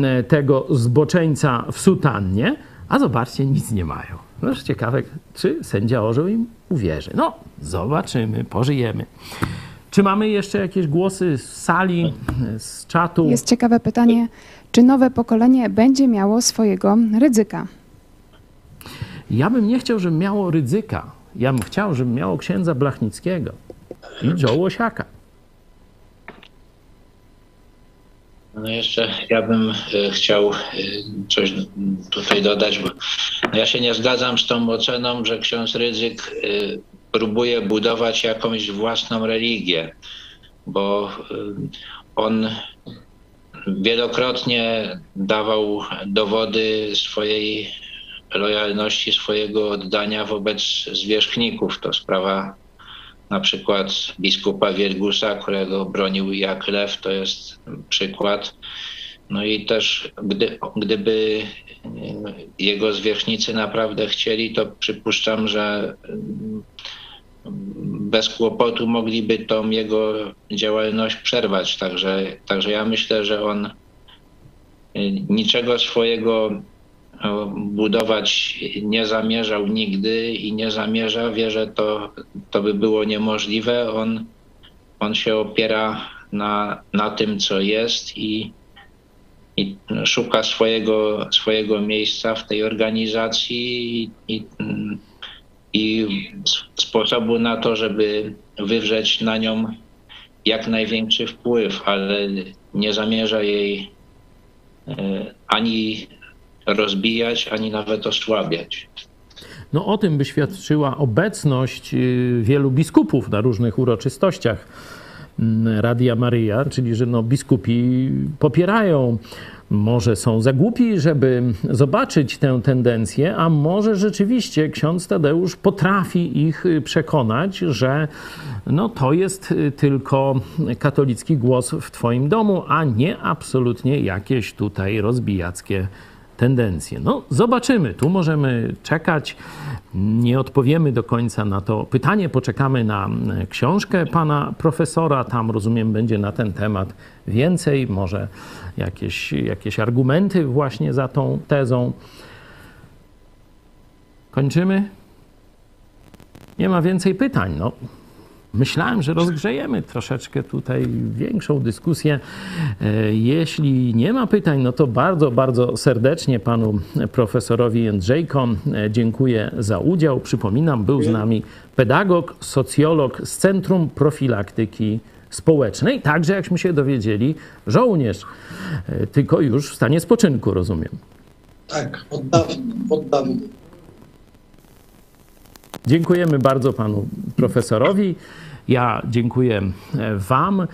e, tego zboczeńca w sutannie, a zobaczcie, nic nie mają. Noż ciekawe, czy sędzia Orzeł im uwierzy. No, zobaczymy, pożyjemy. Czy mamy jeszcze jakieś głosy z sali, z czatu? Jest ciekawe pytanie, czy nowe pokolenie będzie miało swojego ryzyka? Ja bym nie chciał, żeby miało ryzyka. Ja bym chciał, żeby miało księdza Blachnickiego i Joe Łosiaka. No jeszcze ja bym e, chciał e, coś tutaj dodać, bo ja się nie zgadzam z tą oceną, że ksiądz Rydzyk e, próbuje budować jakąś własną religię, bo y, on wielokrotnie dawał dowody swojej lojalności, swojego oddania wobec zwierzchników. To sprawa na przykład biskupa Wielgusa, którego bronił jak lew, to jest przykład. No i też gdy, gdyby jego zwierzchnicy naprawdę chcieli, to przypuszczam, że bez kłopotu mogliby tą jego działalność przerwać. Także, także ja myślę, że on niczego swojego budować nie zamierzał nigdy i nie zamierza. Wie, że to, to by było niemożliwe. On, on się opiera na, na tym, co jest i, i szuka swojego, swojego miejsca w tej organizacji i, i, i sposobu na to, żeby wywrzeć na nią jak największy wpływ, ale nie zamierza jej e, ani rozbijać, ani nawet osłabiać. No o tym by świadczyła obecność y, wielu biskupów na różnych uroczystościach Radia Maryja, czyli że no, biskupi popierają. Może są za głupi, żeby zobaczyć tę tendencję, a może rzeczywiście ksiądz Tadeusz potrafi ich przekonać, że no, to jest tylko katolicki głos w Twoim domu, a nie absolutnie jakieś tutaj rozbijackie tendencje. No, zobaczymy. Tu możemy czekać. Nie odpowiemy do końca na to pytanie. Poczekamy na książkę pana profesora. Tam, rozumiem, będzie na ten temat więcej. Może jakieś, jakieś argumenty właśnie za tą tezą. Kończymy? Nie ma więcej pytań. No, Myślałem, że rozgrzejemy troszeczkę tutaj większą dyskusję. E, jeśli nie ma pytań, no to bardzo, bardzo serdecznie panu profesorowi Jędrzejko e, dziękuję za udział. Przypominam, był z nami pedagog, socjolog z Centrum Profilaktyki Społecznej. Także, jakśmy się dowiedzieli, żołnierz, e, tylko już w stanie spoczynku, rozumiem. Tak, oddawny, oddawny. Dziękujemy bardzo panu profesorowi. Ja dziękuję Wam.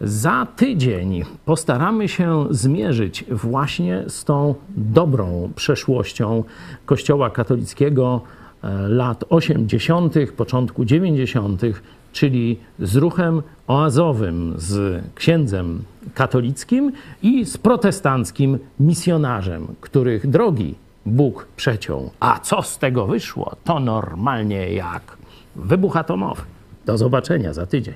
Za tydzień postaramy się zmierzyć właśnie z tą dobrą przeszłością Kościoła katolickiego e, lat 80., początku 90., czyli z ruchem oazowym, z księdzem katolickim i z protestanckim misjonarzem, których drogi Bóg przeciął. A co z tego wyszło? To normalnie jak wybuch atomowy. Do zobaczenia za tydzień.